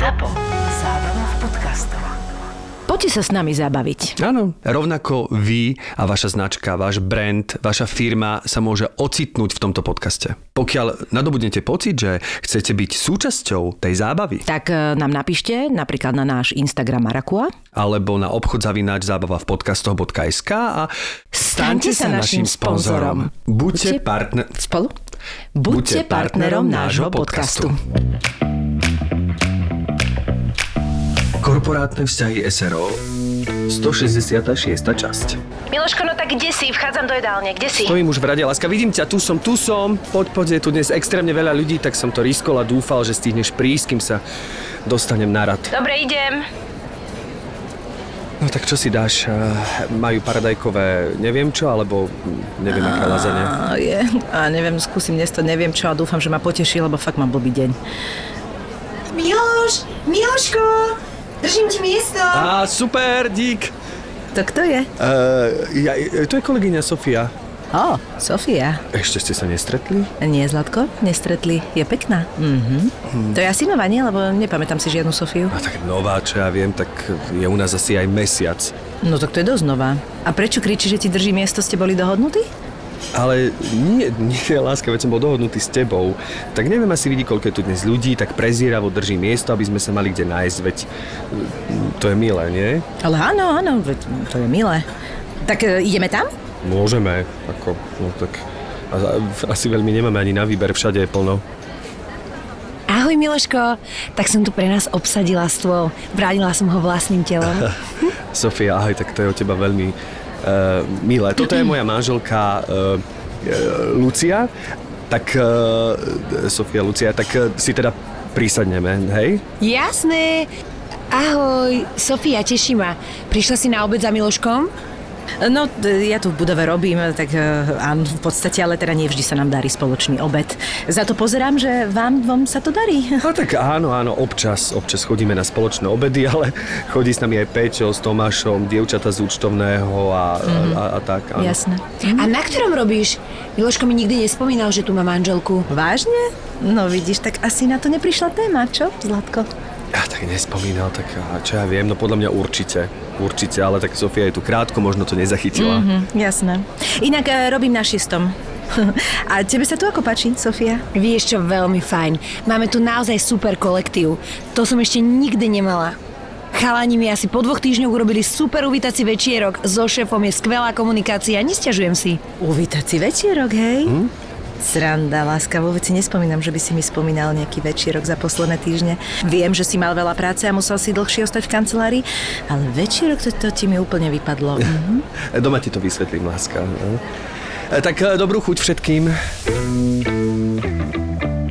ZAPO. Zábrná v podcastov. Poďte sa s nami zabaviť. Áno, rovnako vy a vaša značka, váš brand, vaša firma sa môže ocitnúť v tomto podcaste. Pokiaľ nadobudnete pocit, že chcete byť súčasťou tej zábavy, Tak e, nám napíšte napríklad na náš Instagram Marakua. alebo na obchod zavináč zábava v podcastoch.sk a Staňte sa naším sponzorom. Buďte partner... Spolu? Buďte partnerom nášho podcastu. Korporátne vzťahy SRO 166. časť. Miloško, no tak kde si? Vchádzam do jedálne, kde si? Stojím už v rade, láska, vidím ťa, tu som, tu som. Poď, poď, je tu dnes extrémne veľa ľudí, tak som to riskol a dúfal, že stihneš prísť, kým sa dostanem na rad. Dobre, idem. No tak čo si dáš? Eh, Majú paradajkové neviem čo, alebo neviem aká lazania. A, je, a neviem, skúsim dnes to, neviem čo a dúfam, že ma poteší, lebo fakt mám blbý deň. Miloš, Miloško, držím ti miesto. Á, super, dík. To kto je? Uh, ja, to je kolegyňa Sofia. Ó, Sofia. Ešte ste sa nestretli? Nie, Zlatko, nestretli. Je pekná. Mhm. To je asi nová, nie? Lebo nepamätám si žiadnu Sofiu. A tak nová, čo ja viem, tak je u nás asi aj mesiac. No tak to je dosť nová. A prečo kričí, že ti drží miesto? Ste boli dohodnutí? Ale nie, nie, láska, veď som bol dohodnutý s tebou. Tak neviem asi vidí, koľko je tu dnes ľudí, tak prezíravo drží miesto, aby sme sa mali kde nájsť, veď mm, to je milé, nie? Ale áno, áno, veď to je milé. Tak e, ideme tam? Môžeme, ako, no tak... A, a, asi veľmi nemáme ani na výber, všade je plno. Ahoj, Miloško. Tak som tu pre nás obsadila stôl. Bránila som ho vlastným telom. Sofia, ahoj, tak to je od teba veľmi milé. Toto je moja manželka uh, uh, Lucia. Tak, Sofia, Lucia, tak si teda prísadneme, hej? Jasné. Ahoj, Sofia, teší ma. Prišla si na obed za Miloškom? No, ja tu v budove robím, tak e, áno, v podstate, ale teda nie vždy sa nám darí spoločný obed. Za to pozerám, že vám dvom sa to darí. No tak áno, áno, občas, občas chodíme na spoločné obedy, ale chodí s nami aj Peťo s Tomášom, dievčata z účtovného a, mm-hmm. a, a tak. Áno. Jasné. A na ktorom robíš? Miloško mi nikdy nespomínal, že tu má manželku. Vážne? No vidíš, tak asi na to neprišla téma, čo, Zlatko? Ja tak nespomínal, tak čo ja viem, no podľa mňa určite. Určite, ale tak Sofia je tu krátko, možno to nezachytila. Hm, jasné. Inak e, robím na šiestom. A tebe sa tu ako páči, Sofia? Vieš čo, veľmi fajn. Máme tu naozaj super kolektív. To som ešte nikdy nemala. Chalani mi asi po dvoch týždňoch urobili super uvítací večierok. So šéfom je skvelá komunikácia, nesťažujem si. Uvítací večierok, hej? Hm? Sranda, láska, vôbec si nespomínam, že by si mi spomínal nejaký večierok za posledné týždne. Viem, že si mal veľa práce a musel si dlhšie ostať v kancelárii, ale večierok to, to ti mi úplne vypadlo. Mhm. Doma ti to vysvetlím, láska. no. E, Tak e, dobrú chuť všetkým.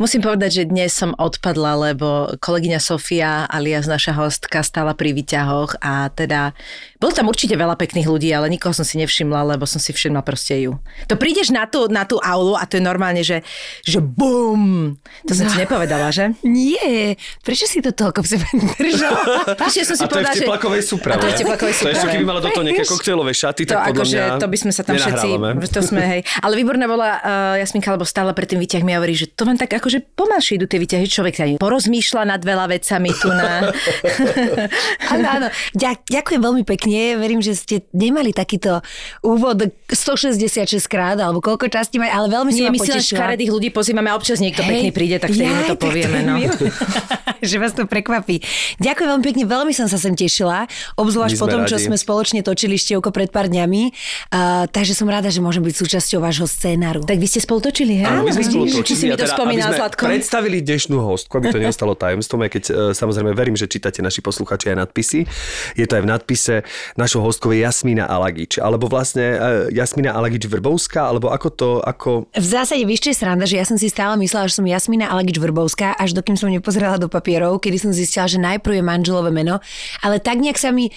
Musím povedať, že dnes som odpadla, lebo kolegyňa Sofia alias naša hostka stála pri výťahoch a teda bolo tam určite veľa pekných ľudí, ale nikoho som si nevšimla, lebo som si všimla proste ju. To prídeš na tú, na tú aulu a to je normálne, že, že bum! To som ti nepovedala, že? Nie, prečo si to toľko v sebe držala? Ešte som si A to je v povedala, teplakovej súprave. A to je v teplakovej To ešte súprave. keby mala do toho nejaké koktejlové šaty, To tak podľa akože, mňa to by sme sa tam všetci, to sme, hej. Ale výborná bola uh, Jasminka, lebo stále pred tým výťahmi a hovorí, že to vám tak akože pomalšie idú tie výťahy, človek sa porozmýšľa nad veľa vecami tu na... Áno, áno. Ďak, ďakujem veľmi pekne. Verím, že ste nemali takýto úvod 166 krát, alebo koľko častí maj, ale veľmi Nie, som ma my si len škaredých ľudí pozývame a občas niekto pekný príde, tak vtedy mu to povieme. No. že vás to prekvapí. Ďakujem veľmi pekne, veľmi som sa sem tešila, obzvlášť po tom, čo radi. sme spoločne točili števko pred pár dňami. Uh, takže som rada, že môžem byť súčasťou vášho scénáru. Tak vy ste spolu točili, hej? Áno, my sme spolu Či si točili mi to teda, spomínal, Zlatko? predstavili dnešnú hostku, aby to neostalo tajomstvom, aj keď e, samozrejme verím, že čítate naši posluchači aj nadpisy. Je to aj v nadpise, našou hostkou je Jasmína Alagič, alebo vlastne e, Jasmína Alagič Vrbovská, alebo ako to, ako... V zásade je sranda, že ja som si stále myslela, že som Jasmina Alagič Vrbovská, až dokým som nepozerala do papierov, kedy som zistila, že najprv je manželové meno, ale tak nejak sa mi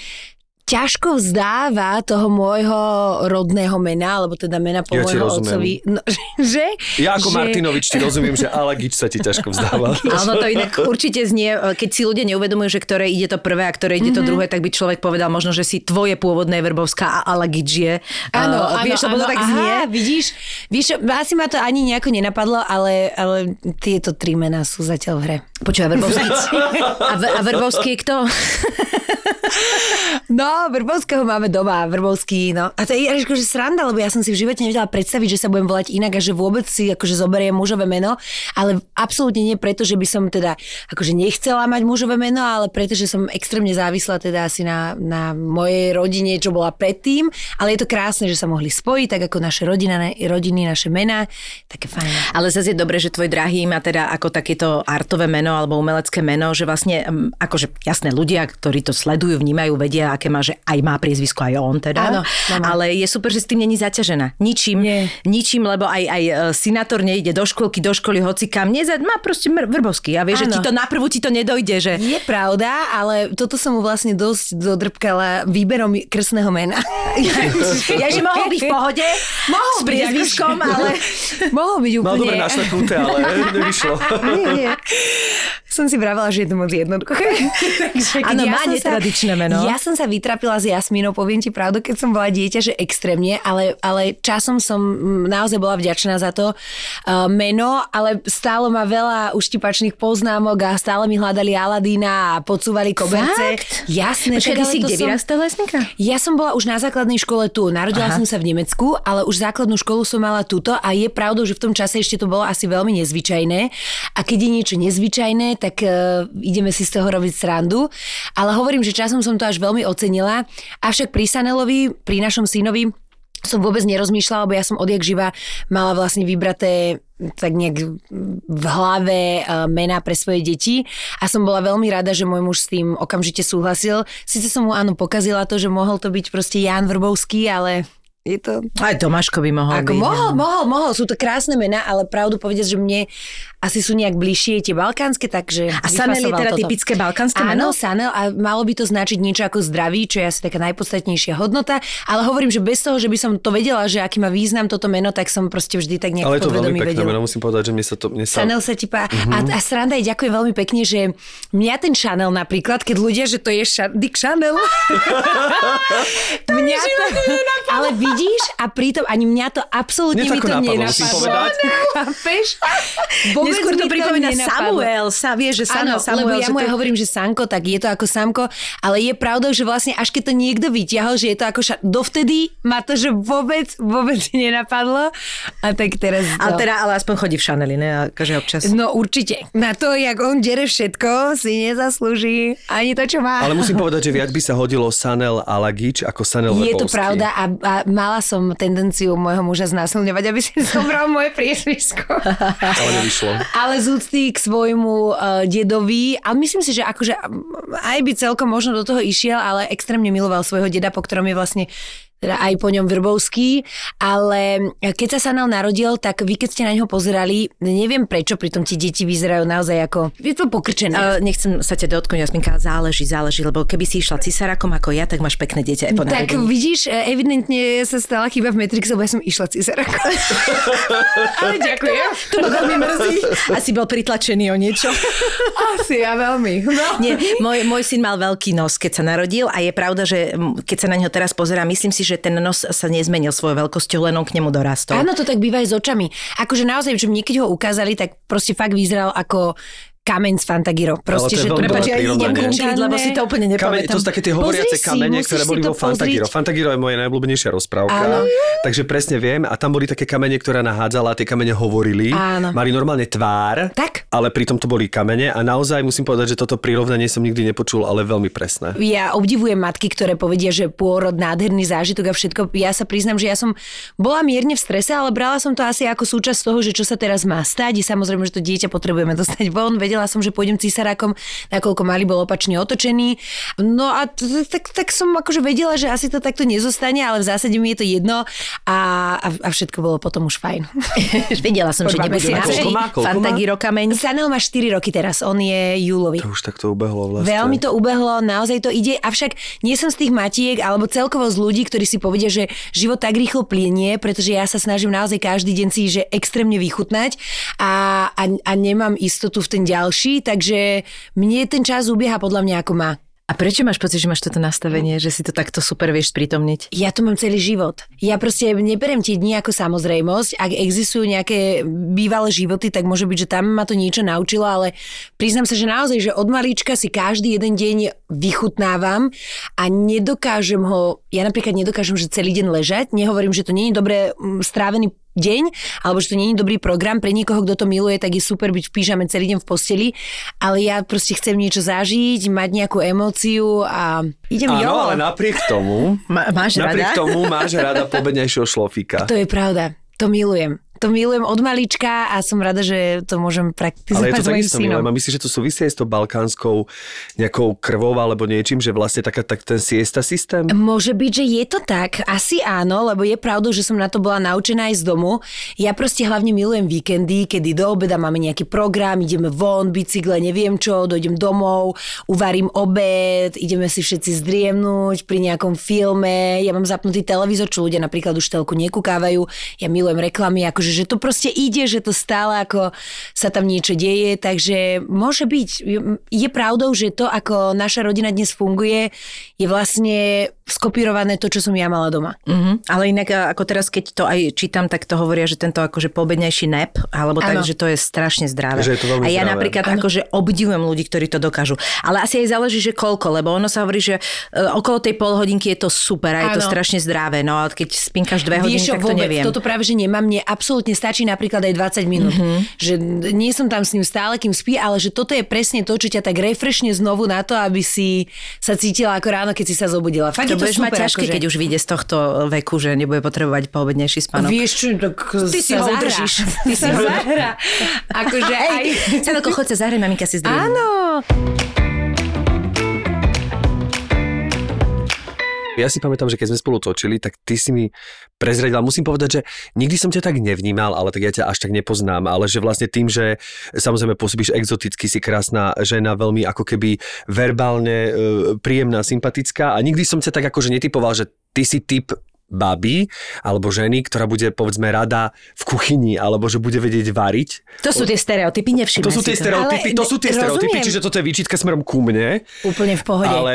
ťažko vzdáva toho môjho rodného mena, alebo teda mena po Ja môjho rozumiem. otcovi. No, že, Ja ako že... Martinovič ti rozumiem, že Alagič sa ti ťažko vzdáva. Áno, to inak určite znie, keď si ľudia neuvedomujú, že ktoré ide to prvé a ktoré ide to druhé, tak by človek povedal možno, že si tvoje pôvodné Vrbovská a Alagič je. Áno, Uh, áno, vieš, lebo to áno, tak aha, znie. vidíš, víš, asi ma to ani nejako nenapadlo, ale, ale tieto tri mená sú zatiaľ v hre. Počúva, Vrbovský. A, v, a Vrbovský je kto? No, Vrbovského máme doma, Vrbovský, no. A to je akože sranda, lebo ja som si v živote nevedela predstaviť, že sa budem volať inak a že vôbec si akože zoberiem mužové meno, ale absolútne nie preto, že by som teda akože nechcela mať mužové meno, ale preto, že som extrémne závislá teda asi na, na mojej rodine, čo bola predtým, ale je to krásne, že sa mohli spojiť, tak ako naše rodina, rodiny, naše mená, také fajn. Ale zase je dobré, že tvoj drahý má teda ako takéto artové meno alebo umelecké meno, že vlastne um, akože jasné ľudia, ktorí to sledujú, vnímajú, vedia, aké má, že aj má priezvisko aj on teda. Áno. Ale je super, že s tým není zaťažená. Ničím, Nie. ničím, lebo aj, aj e, synátor nejde do školky, do školy, hoci kam. Neza, má proste mr- vrbovský. A vieš, že ti to naprvu ti to nedojde, že Je pravda, ale toto som mu vlastne dosť dodrbkala výberom krstného mena. ja, že mohol byť v pohode Mohol s priezviskom, ale... Mohol byť úplne... Mal dobre našlepnuté, ale nevyšlo. Nie, nie. Som si vravela, že je to moc jednoduché. Takže Áno, má som netradičné meno. Ja som sa vytrapila s Jasmínou, poviem ti pravdu, keď som bola dieťa, že extrémne, ale, ale časom som naozaj bola vďačná za to uh, meno, ale stálo ma veľa uštipačných poznámok a stále mi hľadali Aladína a podsúvali koberce. Fakt? Jasné. Počkaj, tak ty si kde som- vyrastala, Jasminka? ja som bola už na základnej škole tu. Narodila Aha. som sa v Nemecku, ale už základnú školu som mala tuto a je pravdou, že v tom čase ešte to bolo asi veľmi nezvyčajné. A keď je niečo nezvyčajné, tak uh, ideme si z toho robiť srandu. Ale hovorím, že časom som to až veľmi ocenila. Avšak pri Sanelovi, pri našom synovi, som vôbec nerozmýšľala, lebo ja som odjak živa mala vlastne vybraté tak nejak v hlave uh, mená pre svoje deti a som bola veľmi rada, že môj muž s tým okamžite súhlasil. Sice som mu áno pokazila to, že mohol to byť proste Jan Vrbovský, ale je to... Aj Tomáško by mohol Ako byť. mohol, no. mohol, mohol, sú to krásne mená, ale pravdu povedať, že mne asi sú nejak bližšie tie balkánske, takže... A Sanel je teda toto. typické balkánske Áno, meno? Sanel a malo by to značiť niečo ako zdravý, čo je asi taká najpodstatnejšia hodnota, ale hovorím, že bez toho, že by som to vedela, že aký má význam toto meno, tak som proste vždy tak nejak Ale je to veľmi pekné vedela. meno, musím povedať, že mne sa to... Mne sa... Chanel sa ti pá... a, a sranda je, ďakujem veľmi pekne, že mňa ten Chanel napríklad, keď ľudia, že to je Ša... Dick Chanel. mňa to... Ale vidíš, a pritom ani mňa to absolútne to mi to nenapadlo. Chápeš? Neskôr to pripomína. Samuel. Sa, vieš, že Áno, Samuel, Samuel, lebo ja mu to hovorím, že Sanko, tak je to ako Samko, ale je pravdou, že vlastne až keď to niekto vyťahol, že je to ako ša... dovtedy ma to, že vôbec, vôbec nenapadlo a tak teraz... Ale no. teda, ale aspoň chodí v Chaneli, ne? Akože občas. No určite. Na to, jak on dere všetko, si nezaslúži ani to, čo má. Ale musím povedať, že viac by sa hodilo Sanel Alagič ako Sanel je to Vrbovský. pravda a, a mala som tendenciu môjho muža znásilňovať, aby si zobral moje priezvisko. Ale nevyšlo. Ale z úcty k svojmu uh, dedovi, a myslím si, že akože aj by celkom možno do toho išiel, ale extrémne miloval svojho deda, po ktorom je vlastne teda aj po ňom Vrbovský, ale keď sa Sanel narodil, tak vy keď ste na neho pozerali, neviem prečo, pritom tie deti vyzerajú naozaj ako, je to pokrčené. Uh, nechcem sa ťa dotknúť, Jasminka, záleží, záleží, lebo keby si išla cisárakom ako ja, tak máš pekné dieťa aj po Tak narodení. vidíš, e, evidentne sa stala chyba v Matrixe, lebo ja som išla cizerako. Ale ďakujem. To ma veľmi mrzí. Asi bol pritlačený o niečo. Asi, ja veľmi. No. Nie, môj, môj syn mal veľký nos, keď sa narodil a je pravda, že keď sa na neho teraz pozerám, myslím si, že ten nos sa nezmenil svojou veľkosťou, len on k nemu dorastol. Áno, to tak býva aj s očami. Akože naozaj, že mne keď ho ukázali, tak proste fakt vyzeral ako kameň z Fantagiro. Proste, že to Prepač, ja idem googliť, lebo si to úplne nepamätám. to sú také tie hovoriace si, kamene, ktoré boli vo Fantagiro. Fantagiro je moja najobľúbenejšia rozprávka. Áno. Takže presne viem. A tam boli také kamene, ktoré nahádzala a tie kamene hovorili. Áno. Mali normálne tvár, Tak. ale pritom to boli kamene. A naozaj musím povedať, že toto prirovnanie som nikdy nepočul, ale veľmi presné. Ja obdivujem matky, ktoré povedia, že pôrod, nádherný zážitok a všetko. Ja sa priznám, že ja som bola mierne v strese, ale brala som to asi ako súčasť toho, že čo sa teraz má stať. I samozrejme, že to dieťa potrebujeme dostať von, veď vedela som, že pôjdem cisarákom, nakoľko malý bol opačne otočený. No a tak, tak som akože vedela, že asi to takto nezostane, ale v zásade mi je to jedno a, a, a všetko bolo potom už fajn. Vedela som, že Podľa nebudeme mesiaca. Koľko má? Koľko má? Fantagiro kameň. Sanel má 4 roky teraz, on je júlový. To už takto ubehlo vlastne. Veľmi to ubehlo, naozaj to ide, avšak nie som z tých matiek alebo celkovo z ľudí, ktorí si povedia, že život tak rýchlo plinie, pretože ja sa snažím naozaj každý deň si že extrémne vychutnať a, a, a nemám istotu v ten ďalší, takže mne ten čas ubieha podľa mňa ako má. A prečo máš pocit, že máš toto nastavenie, že si to takto super vieš sprítomniť? Ja to mám celý život. Ja proste neberem tie dni ako samozrejmosť. Ak existujú nejaké bývalé životy, tak môže byť, že tam ma to niečo naučilo, ale priznám sa, že naozaj, že od malička si každý jeden deň vychutnávam a nedokážem ho, ja napríklad nedokážem, že celý deň ležať. Nehovorím, že to nie je dobre mm, strávený deň, alebo že to nie je dobrý program. Pre niekoho, kto to miluje, tak je super byť v pyžame celý deň v posteli, ale ja proste chcem niečo zažiť, mať nejakú emóciu a idem Áno, jolo. ale napriek tomu, Ma- máš napriek rada? tomu máš rada pobednejšieho šlofíka. To je pravda. To milujem. To milujem od malička a som rada, že to môžem praktizovať Ale je to takisto. A myslíš, že to súvisí aj s tou balkánskou nejakou krvou alebo niečím, že vlastne taká, tak ten siesta systém? Môže byť, že je to tak. Asi áno, lebo je pravdou, že som na to bola naučená aj z domu. Ja proste hlavne milujem víkendy, kedy do obeda máme nejaký program, ideme von, bicykle, neviem čo, dojdem domov, uvarím obed, ideme si všetci zdriemnúť pri nejakom filme. Ja mám zapnutý televízor, čo ľudia napríklad už telku nekúkávajú. Ja milujem reklamy, akože že to proste ide, že to stále ako sa tam niečo deje, takže môže byť. Je- pravdou, že to, ako naša rodina dnes funguje, je vlastne skopírované to, čo som ja mala doma. Mhm. Ale inak a- ako teraz, keď to aj čítam, tak to hovoria, že tento akože pobednejší nap, alebo tak, Áno. že to je strašne zdravé. Že je to veľmi a ja zdravé. napríklad akože obdivujem ľudí, ktorí to dokážu. Ale asi aj záleží, že koľko, lebo ono sa hovorí, že e, okolo tej pol hodinky je to super a je to strašne zdravé. No ale keď spinkaš dve hodiny, Vieš tak to vôbec, neviem. toto práve, že nemám, mne absolútne stačí napríklad aj 20 minút. Mhm. Že nie som tam s ním stále, kým spí, ale že toto je presne to, čo ťa tak refreshne znovu na to, aby si sa cítila ako ráno, keď si sa zobudila. Fakt to to budeš super. mať ťažké, akože. keď už vyjde z tohto veku, že nebude potrebovať poobednejší spánok. Vieš čo, tak Ty si ho udržíš. Ty sa zahrá. Akože aj... Sanoko, chod sa maminka si zdrieť. Áno. Ja si pamätám, že keď sme spolu točili, tak ty si mi prezradila, musím povedať, že nikdy som ťa tak nevnímal, ale tak ja ťa až tak nepoznám, ale že vlastne tým, že samozrejme pôsobíš exoticky, si krásna žena, veľmi ako keby verbálne e, príjemná, sympatická a nikdy som ťa tak akože netypoval, že ty si typ baby alebo ženy, ktorá bude povedzme rada v kuchyni alebo že bude vedieť variť. To sú tie stereotypy, nevšimne To sú tie si stereotypy, Ale to sú tie stereotypy, rozumiem. čiže toto je výčitka smerom ku mne. Úplne v pohode. Ale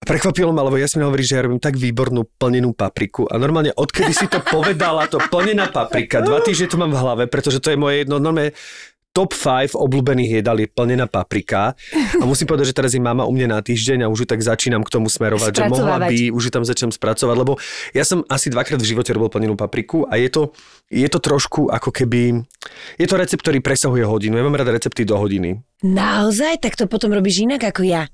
prekvapilo ma, lebo Jasmina hovorí, že ja robím tak výbornú plnenú papriku a normálne odkedy si to povedala, to plnená paprika, dva týždne to mám v hlave, pretože to je moje jedno normálne top 5 obľúbených jedál je plnená paprika a musím povedať, že teraz je mama u mňa na týždeň a už ju tak začínam k tomu smerovať, že mohla by, už ju tam začnem spracovať, lebo ja som asi dvakrát v živote robil plnenú papriku a je to, je to trošku ako keby, je to recept, ktorý presahuje hodinu. Ja mám rada recepty do hodiny. Naozaj? Tak to potom robíš inak ako ja.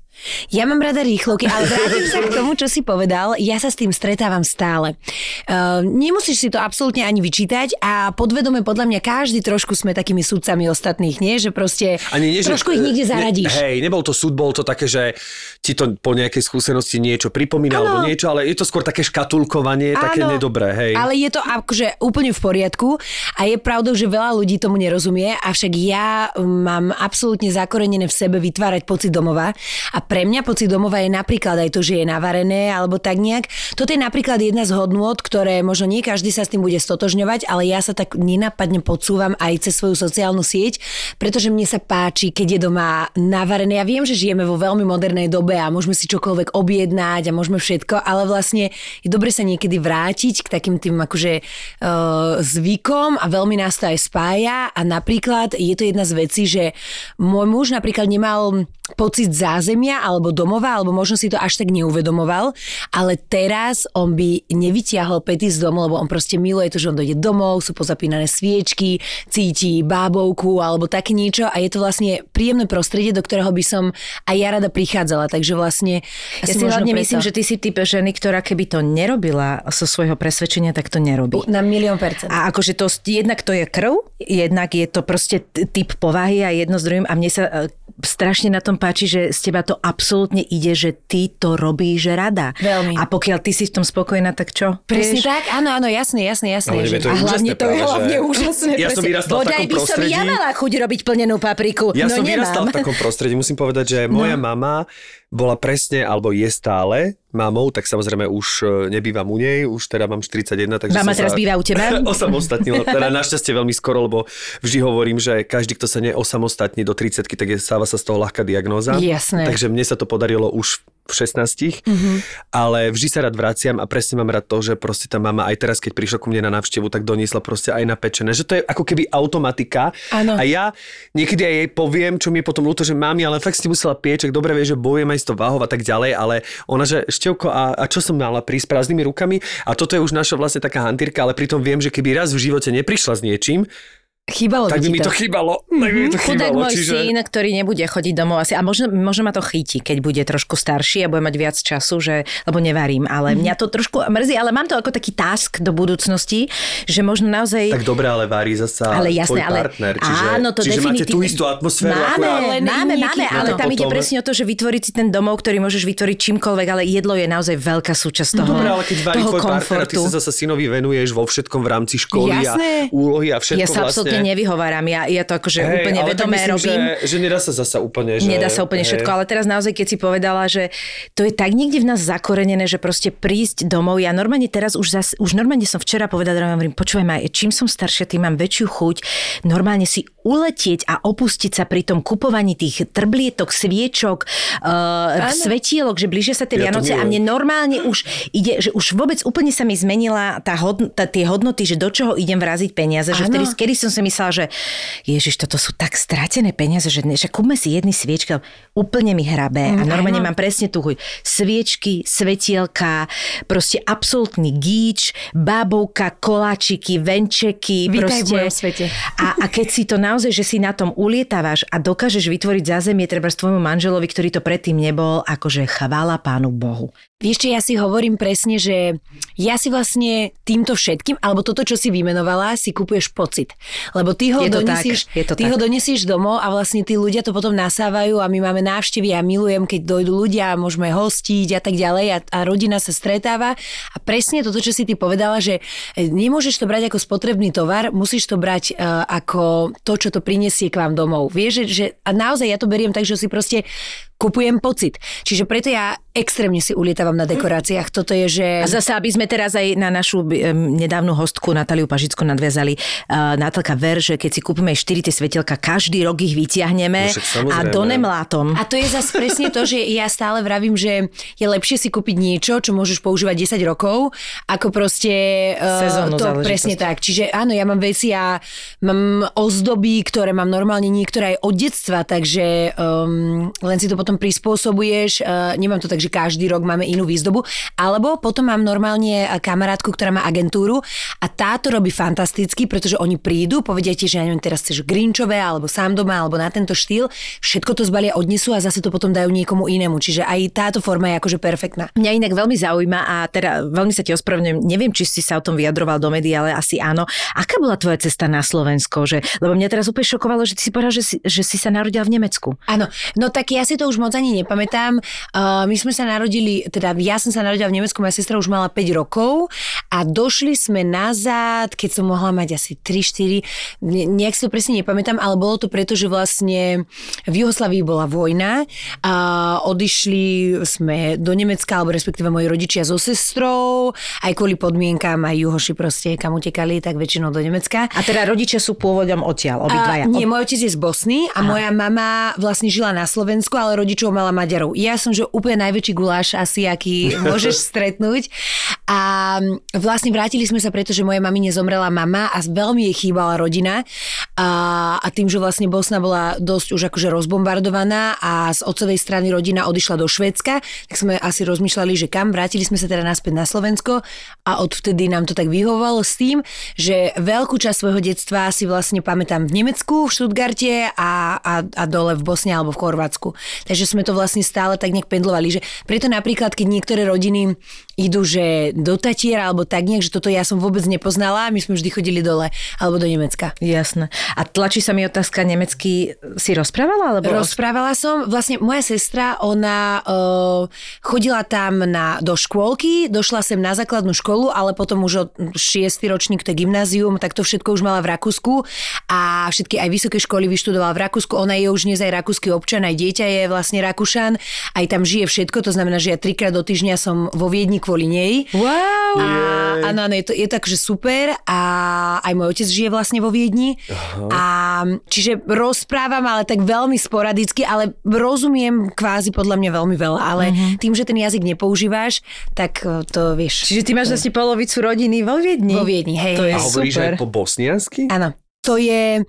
Ja mám rada rýchlovky, ale vrátim sa k tomu, čo si povedal. Ja sa s tým stretávam stále. Uh, nemusíš si to absolútne ani vyčítať a podvedome podľa mňa každý trošku sme takými sudcami ostatných, nie? Že proste Ani nie, že- trošku ich niekde ne- zaradíš. hej, nebol to súd, bol to také, že ti to po nejakej skúsenosti niečo pripomína Áno. alebo niečo, ale je to skôr také škatulkovanie, také Áno, nedobré, hej. Ale je to akože úplne v poriadku a je pravdou, že veľa ľudí tomu nerozumie, avšak ja mám absolútne zakorenené v sebe vytvárať pocit domova a pre mňa pocit domova je napríklad aj to, že je navarené alebo tak nejak. Toto je napríklad jedna z hodnôt, ktoré možno nie každý sa s tým bude stotožňovať, ale ja sa tak nenapadne podsúvam aj cez svoju sociálnu sieť, pretože mne sa páči, keď je doma navarené. Ja viem, že žijeme vo veľmi modernej dobe a môžeme si čokoľvek objednať a môžeme všetko, ale vlastne je dobre sa niekedy vrátiť k takým tým akože uh, zvykom a veľmi nás to aj spája a napríklad je to jedna z vecí, že môj muž napríklad nemal pocit zázemia alebo domova, alebo možno si to až tak neuvedomoval, ale teraz on by nevytiahol pety z domu, lebo on proste miluje to, že on dojde domov, sú pozapínané sviečky, cíti bábovku alebo také niečo a je to vlastne príjemné prostredie, do ktorého by som aj ja rada prichádzala, takže vlastne Ja si hlavne myslím, že ty si typ ženy, ktorá keby to nerobila zo svojho presvedčenia, tak to nerobí. Na milión percent. A akože to, jednak to je krv, jednak je to proste typ povahy a jedno s druhým a mne sa sa e, strašne na tom páči, že z teba to absolútne ide, že ty to robíš rada. Veľmi. A pokiaľ ty si v tom spokojná, tak čo? Presne Vieš? tak, áno, áno, jasné, jasné, jasné. Ale že- to je a hlavne úžasné to je hlavne že- úžasné. Ja som vyrastal v Bodaj takom by som ja prostredí. mala chuť robiť plnenú papriku. Ja no som nemám. vyrastal v takom prostredí, musím povedať, že moja mama bola presne, alebo je stále mamou, tak samozrejme už e, nebývam u nej, už teda mám 41, takže Mama teraz sa býva u teba? osamostatnila. Teda našťastie veľmi skoro, lebo vždy hovorím, že každý, kto sa neosamostatní do 30 tak je, stáva sa z toho ľahká diagnóza. Jasné. Takže mne sa to podarilo už v 16, Mhm. ale vždy sa rád vraciam a presne mám rád to, že proste tá mama aj teraz, keď prišla ku mne na návštevu, tak doniesla proste aj napečené, že to je ako keby automatika. Áno. A ja niekedy aj jej poviem, čo mi je potom ľúto, že mami, ale fakt si musela pieček, dobre vie, že bojujem aj s to váhou a tak ďalej, ale ona, že Števko, a, a čo som mala prísť prázdnymi rukami? A toto je už naša vlastne taká hantírka, ale pritom viem, že keby raz v živote neprišla s niečím, Chýbalo tak by mi to chýbalo. Tak by mi to Chudák chýbalo, môj čiže... syn, ktorý nebude chodiť domov asi. A možno, možno ma to chytí, keď bude trošku starší a bude mať viac času, že, lebo nevarím. Ale Mhm. mňa to trošku mrzí, ale mám to ako taký task do budúcnosti, že možno naozaj... Tak dobre, ale varí zasa ale jasné, tvoj ale partner. Čiže, áno, to čiže máte tú istú atmosféru. Máme, akurát- len máme, máme, ale potom- tam ide presne o to, že vytvoriť si ten domov, ktorý môžeš vytvoriť čímkoľvek, ale jedlo je naozaj veľká súčasť toho, Dobre, ale keď varí toho tvoj partner a ty komfortu. sa zasa synovi venuješ vo všetkom v rámci školy Jasné. a úlohy a všetko Ja sa absolútne vlastne. nevyhováram, ja, ja to akože Hej, úplne vedomé myslím, robím. Že, že nedá sa zasa úplne, že... Nedá sa úplne hej. všetko, ale teraz naozaj, keď si povedala, že to je tak niekde v nás zakorenené, že proste prísť domov. Ja normálne teraz už, zas, už normálne som včera povedala, hovorím, počúvaj ma, čím som staršia, tým mám väčšiu chuť normálne si uletieť a opustiť sa pri tom kupovaní tých trblietok, sviečok, uh, svetielok, že blížia sa tie Ja Vianoce a mne normálne už ide, že už vôbec úplne sa mi zmenila tá hodn- tá, tie hodnoty, že do čoho idem vraziť peniaze. Že Áno. vtedy, kedy som si myslela, že ježiš, toto sú tak stratené peniaze, že, že kúpme si jedny sviečky, úplne mi hrabé a Mm, normálne áno. mám presne tú chuť. Sviečky, svetielka, proste absolútny gíč, bábovka, koláčiky, venčeky. Vítaj v proste. mojom svete. A, a keď si to naozaj, že si na tom ulietávaš a dokážeš vytvoriť zázemie treba tvojmu manželovi, ktorý to predtým nebol, akože chvála pánu Bohu. Vieš čo, ja si hovorím presne, že ja si vlastne týmto všetkým, alebo toto, čo si vymenovala, si kupuješ pocit. Lebo ty ho, Je to tak, donesieš, je to ty tak. ho donesieš domov a vlastne tí ľudia to potom nasávajú a my máme návštevy a milujem, keď dojdú ľudia a môžeme hostiť a tak ďalej a, a rodina sa stretáva. A presne toto, čo si ty povedala, že e, nemôžeš to brať ako spotrebný tovar, musíš to brať uh, ako to, čo to prinesie k vám domov. Vieš, že, že a naozaj ja to beriem tak, že si proste kupujem pocit. Čiže preto ja extrémne si ulietávam na dekoráciách. Toto je, že... A zase, aby sme teraz aj na našu nedávnu hostku Natáliu Pažicku nadviazali, uh, Natálka ver, že keď si kúpime 4 tie svetelka, každý rok ich vyťahneme No a donem látom. A to je zase presne to, že ja stále vravím, že je lepšie si kúpiť niečo, čo môžeš používať 10 rokov, ako proste uh, Sezónnu to záležitosť. presne tak. Čiže áno, ja mám veci a mám ozdoby, ktoré mám normálne niektoré aj od detstva, takže um, len si to potom prispôsobuješ. Uh, nemám to tak, že každý rok máme inú výzdobu. Alebo potom mám normálne eh, kamarátku, ktorá má agentúru a táto robí fantasticky, pretože oni prídu, povedia ti, že ja neviem, teraz chceš grinčové, alebo sám doma, alebo na tento štýl, všetko to zbalia, odnesú a zase to potom dajú niekomu inému. Čiže aj táto forma je akože perfektná. Mňa inak veľmi zaujíma a teda veľmi sa ti ospravedlňujem, neviem, či si sa o tom vyjadroval do médií, ale asi áno. Aká bola tvoja cesta na Slovensko? Že, lebo mňa teraz úplne šokovalo, že ty si povedal, že si, že si sa narodila v Nemecku. Áno, no tak ja si to už moc ani nepamätám. Uh, my sme sa narodili, teda ja som sa narodila v Nemecku, moja sestra už mala 5 rokov a došli sme nazad, keď som mohla mať asi 3-4, ne, nejak si to presne nepamätám, ale bolo to preto, že vlastne v Jugoslavii bola vojna a odišli sme do Nemecka, alebo respektíve moji rodičia so sestrou, aj kvôli podmienkám, aj juhoši proste, kam utekali, tak väčšinou do Nemecka. A teda rodičia sú pôvodom odtiaľ, obidvaja. A, nie, môj otec je z Bosny a Aha. moja mama vlastne žila na Slovensku, ale rodičov mala Maďarov. Ja som, že úplne najväčší guláš asi, aký môžeš stretnúť. A vlastne vrátili sme sa, pretože moja mamine zomrela mama a veľmi jej chýbala rodina. A, a tým, že vlastne Bosna bola dosť už akože rozbombardovaná a z otcovej strany rodina odišla do Švédska, tak sme asi rozmýšľali, že kam. Vrátili sme sa teda naspäť na Slovensko a odvtedy nám to tak vyhovovalo s tým, že veľkú časť svojho detstva si vlastne pamätám v Nemecku, v Stuttgarte a, a, a dole v Bosne alebo v Chorvátsku. Takže sme to vlastne stále tak nejak pendlovali, že preto napríklad, keď niektoré rodiny idú, že do Tatiera alebo tak nejak, že toto ja som vôbec nepoznala, my sme vždy chodili dole alebo do Nemecka. Jasné. A tlačí sa mi otázka nemecky, si rozprávala? Alebo... Rozprávala som, vlastne moja sestra, ona uh, chodila tam na, do škôlky, došla sem na základnú školu, ale potom už od 6. ročník, to gymnázium, tak to všetko už mala v Rakúsku a všetky aj vysoké školy vyštudovala v Rakúsku. Ona je už dnes aj rakúsky občan, aj dieťa je vlastne Rakúšan, aj tam žije všetko, to znamená, že ja trikrát do týždňa som vo Viedni kvôli nej. Wow! A, áno, áno, je to, je to akože super a aj môj otec žije vlastne vo Viedni. A čiže rozprávam, ale tak veľmi sporadicky, ale rozumiem kvázi podľa mňa veľmi veľa, ale tým, že ten jazyk nepoužíváš, tak eh, to vieš. Čiže ty máš asi polovicu rodiny vo Viedni? Vo Viedni, hej. To je A hovoríš super. aj po bosniansky? Áno. To je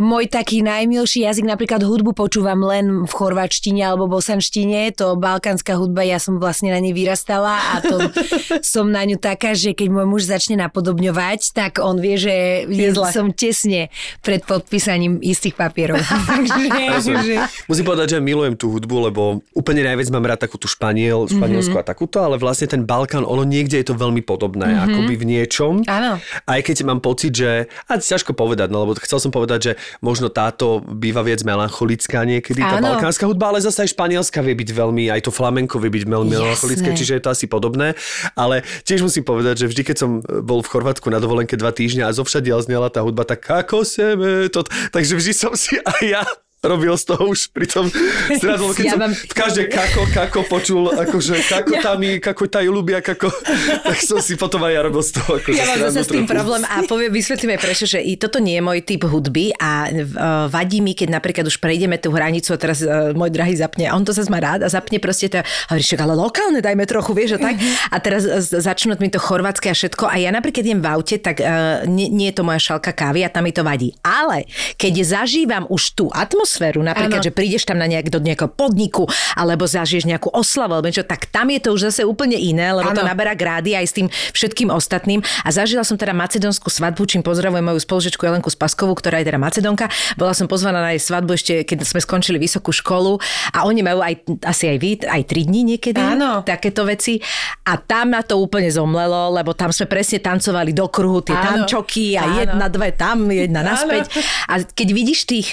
môj taký najmilší jazyk, napríklad hudbu počúvam len v chorvačtine alebo bosanštine, to balkánska hudba, ja som vlastne na nej vyrastala a to som na ňu taká, že keď môj muž začne napodobňovať, tak on vie, že je, som tesne pred podpísaním istých papierov. Takže, Musím povedať, že milujem tú hudbu, lebo úplne najviac mám rád takú tú Španiel, Španielsku mm-hmm. a takúto, ale vlastne ten Balkán, ono niekde je to veľmi podobné, mm-hmm. akoby v niečom. Áno. Aj keď mám pocit, že, a ťažko povedať, no lebo chcel som povedať, že možno táto býva viac melancholická niekedy, tá Áno. balkánska hudba, ale zase aj španielská vie byť veľmi, aj to flamenko vie byť veľmi melancholické, čiže je to asi podobné. Ale tiež musím povedať, že vždy, keď som bol v Chorvátsku na dovolenke dva týždňa a zovšadiaľ znela tá hudba, tak ako seme, to, takže vždy som si aj ja robil z toho už pri tom zrazu, keď Ja som mám- v každej kako, kako počul, akože kako tam, kako tajú ľubia, kako, tak som si potom aj ja robil z toho. Akože Ja mám zase s tým trochu. problém a poviem, vysvetlím aj prečo, že i toto nie je môj typ hudby a uh, vadí mi, keď napríklad už prejdeme tú hranicu a teraz uh, môj drahý zapne a on to zase má rád a zapne proste to a hovorí, však ale lokálne dajme trochu, vieš, a tak. A teraz uh, začnú mi to chorvátske a všetko a ja napríklad idem v aute, tak uh, nie, nie je to moja šalka kávy a tam mi to vadí. Ale keď zažívam už tú atmosféru, napríklad, Áno. že prídeš tam na nejak, do nejakého podniku alebo zažiješ nejakú oslavu, alebo niečo, tak tam je to už zase úplne iné, lebo to Áno. naberá grády aj s tým všetkým ostatným. A zažila som teda macedónsku svadbu, čím pozdravujem moju spolužečku Jelenku Spaskovú, ktorá je teda macedónka. Bola som pozvaná na jej svadbu ešte, keď sme skončili vysokú školu a oni majú aj, asi aj vy, aj tri dní niekedy. Áno. Takéto veci. A tam na to úplne zomlelo, lebo tam sme presne tancovali do kruhu tie Áno. tančoky a Áno. jedna, dve tam, jedna naspäť. A keď vidíš tých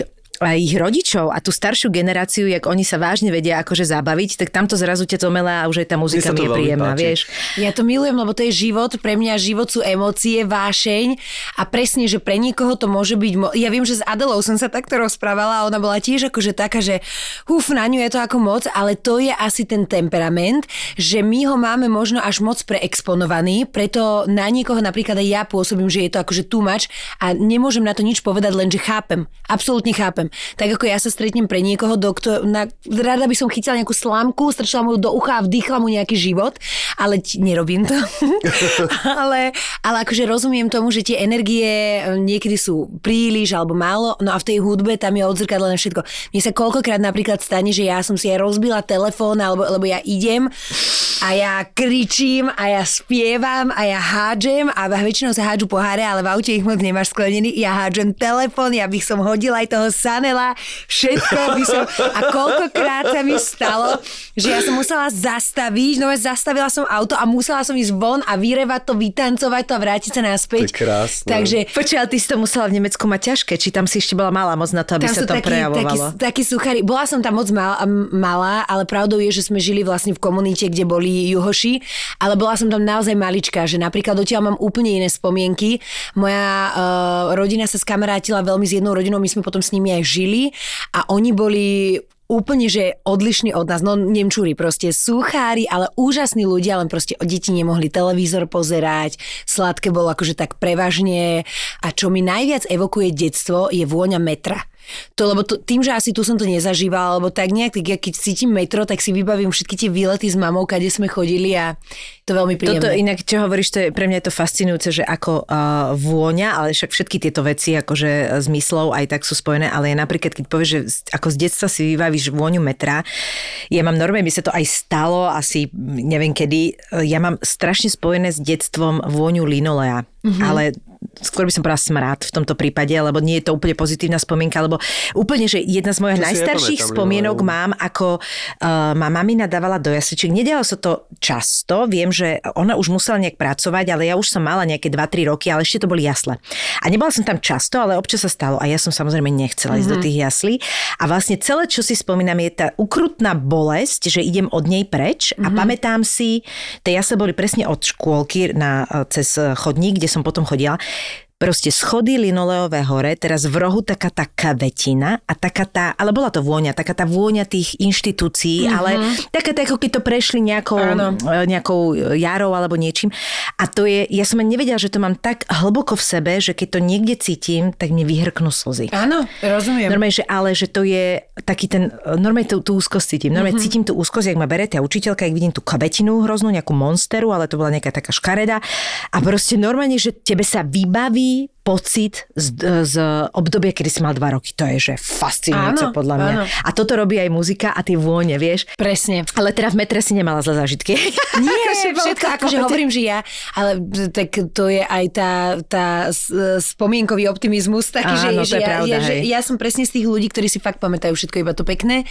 ich rodičov a tú staršiu generáciu, jak oni sa vážne vedia akože zabaviť, tak tamto zrazu ťa to melé a už aj tá muzika mi je príjemná, páči. vieš. Ja to milujem, lebo to je život. Pre mňa život sú emócie, vášeň a presne, že pre niekoho to môže byť... Mo- ja viem, že s Adelou som sa takto rozprávala a ona bola tiež akože taká, že uf, na ňu je to ako moc, ale to je asi ten temperament, že my ho máme možno až moc preexponovaný, preto na niekoho napríklad aj ja pôsobím, že je to akože too much a nemôžem na to nič povedať, len že chápem. Absolútne chápem. Tak ako ja sa stretnem pre niekoho, do, kto, na, rada by som chytila nejakú slamku, strčila mu ju do ucha a vdýchla mu nejaký život, ale ti, nerobím to. ale, ale akože rozumiem tomu, že tie energie e, niekedy sú príliš alebo málo, no a v tej hudbe tam je odzrkadlené všetko. Mne sa koľkokrát napríklad stane, že ja som si aj rozbila telefón, alebo, lebo ja idem a ja kričím a ja spievam a ja hádžem a väčšinou sa hádžu poháre, ale v aute ich moc nemáš sklenený. Ja hádžem telefón, ja by som hodila aj toho Sanela, všetko by som... A koľkokrát sa mi stalo, že ja som musela zastaviť, no zastavila som auto a musela som ísť von a vyrevať to, vytancovať to a vrátiť sa naspäť. To je krásne. Takže Počuj, ale ty si to musela v Nemecku mať ťažké, či tam si ešte bola malá moc na to, aby sa to takí, prejavovalo. takí suchári. Bola som tam moc mal, malá, ale pravdou je, že sme žili vlastne v komunite, kde boli juhoši, ale bola som tam naozaj maličká, že napríklad odtiaľ mám úplne iné spomienky. Moja uh, rodina sa skamarátila veľmi s jednou rodinou, my sme potom s nimi aj žili a oni boli úplne, že odlišní od nás, no Nemčúri proste, suchári, ale úžasní ľudia, len proste deti nemohli televízor pozerať, sladké bolo akože tak prevažne a čo mi najviac evokuje detstvo je vôňa metra. To, lebo to, tým, že asi tu som to nezažívala, alebo tak nejak, tak ja keď cítim metro, tak si vybavím všetky tie výlety s mamou, kade sme chodili a to veľmi príjemné. Toto inak, čo hovoríš, to je, pre mňa je to fascinujúce, že ako uh, vôňa, ale však všetky tieto veci, akože zmyslov aj tak sú spojené, ale je napríklad, keď povieš, že ako z detstva si vybavíš vôňu metra, ja mám normálne, mi sa to aj stalo, asi neviem kedy, ja mám strašne spojené s detstvom vôňu linolea. Mm-hmm. ale skôr by som povedala smrad v tomto prípade, lebo nie je to úplne pozitívna spomienka, lebo úplne, že jedna z mojich To najstarších nepamätám, spomienok no. mám, ako uh, ma mamina dávala do jasličiek. Nedialo sa to často, viem, že ona už musela nejak pracovať, ale ja už som mala nejaké 2-3 roky, ale ešte to boli jasle. A nebola som tam často, ale občas sa stalo a ja som samozrejme nechcela ísť mm-hmm. do tých jaslí. A vlastne celé, čo si spomínam, je tá ukrutná bolesť, že idem od nej preč a mm-hmm. pamätám si, tie jasle boli presne od škôlky na, cez chodník, kde som potom chodila. Proste schody linoleové hore, teraz v rohu taká tá kavetina a taká tá, ale bola to vôňa, taká tá vôňa tých inštitúcií, mm-hmm. ale taká tá, ako keď to prešli nejakou, Áno. e, nejakou jarou alebo niečím. A to je, ja som ani nevedela, že to mám tak hlboko v sebe, že keď to niekde cítim, tak mi vyhrknú slzy. Áno, rozumiem. Normálne, že ale, že to je taký ten, normálne tú, tú úzkosť cítim. Normálne mm-hmm. cítim tú úzkosť, jak ma bere tá učiteľka, jak vidím tú kabetinu hroznú, nejakú monsteru, ale to bola nejaká taká škareda. A proste normálne, že tebe sa vybaví be pocit z, z obdobia, kedy si mal dva roky. To je, že fascinujúce Áno, podľa mňa. áno. A toto robí aj muzika a tie vône, vieš. Presne. Ale teda v metre si nemala zlé zážitky. Nie, všetko, to v akože hovorím, že ja, ale tak to je aj tá, tá spomienkový optimizmus taký, že, Áno, že, to je ja, pravda, ja, že ja som presne z tých ľudí, ktorí si fakt pamätajú všetko iba to pekné,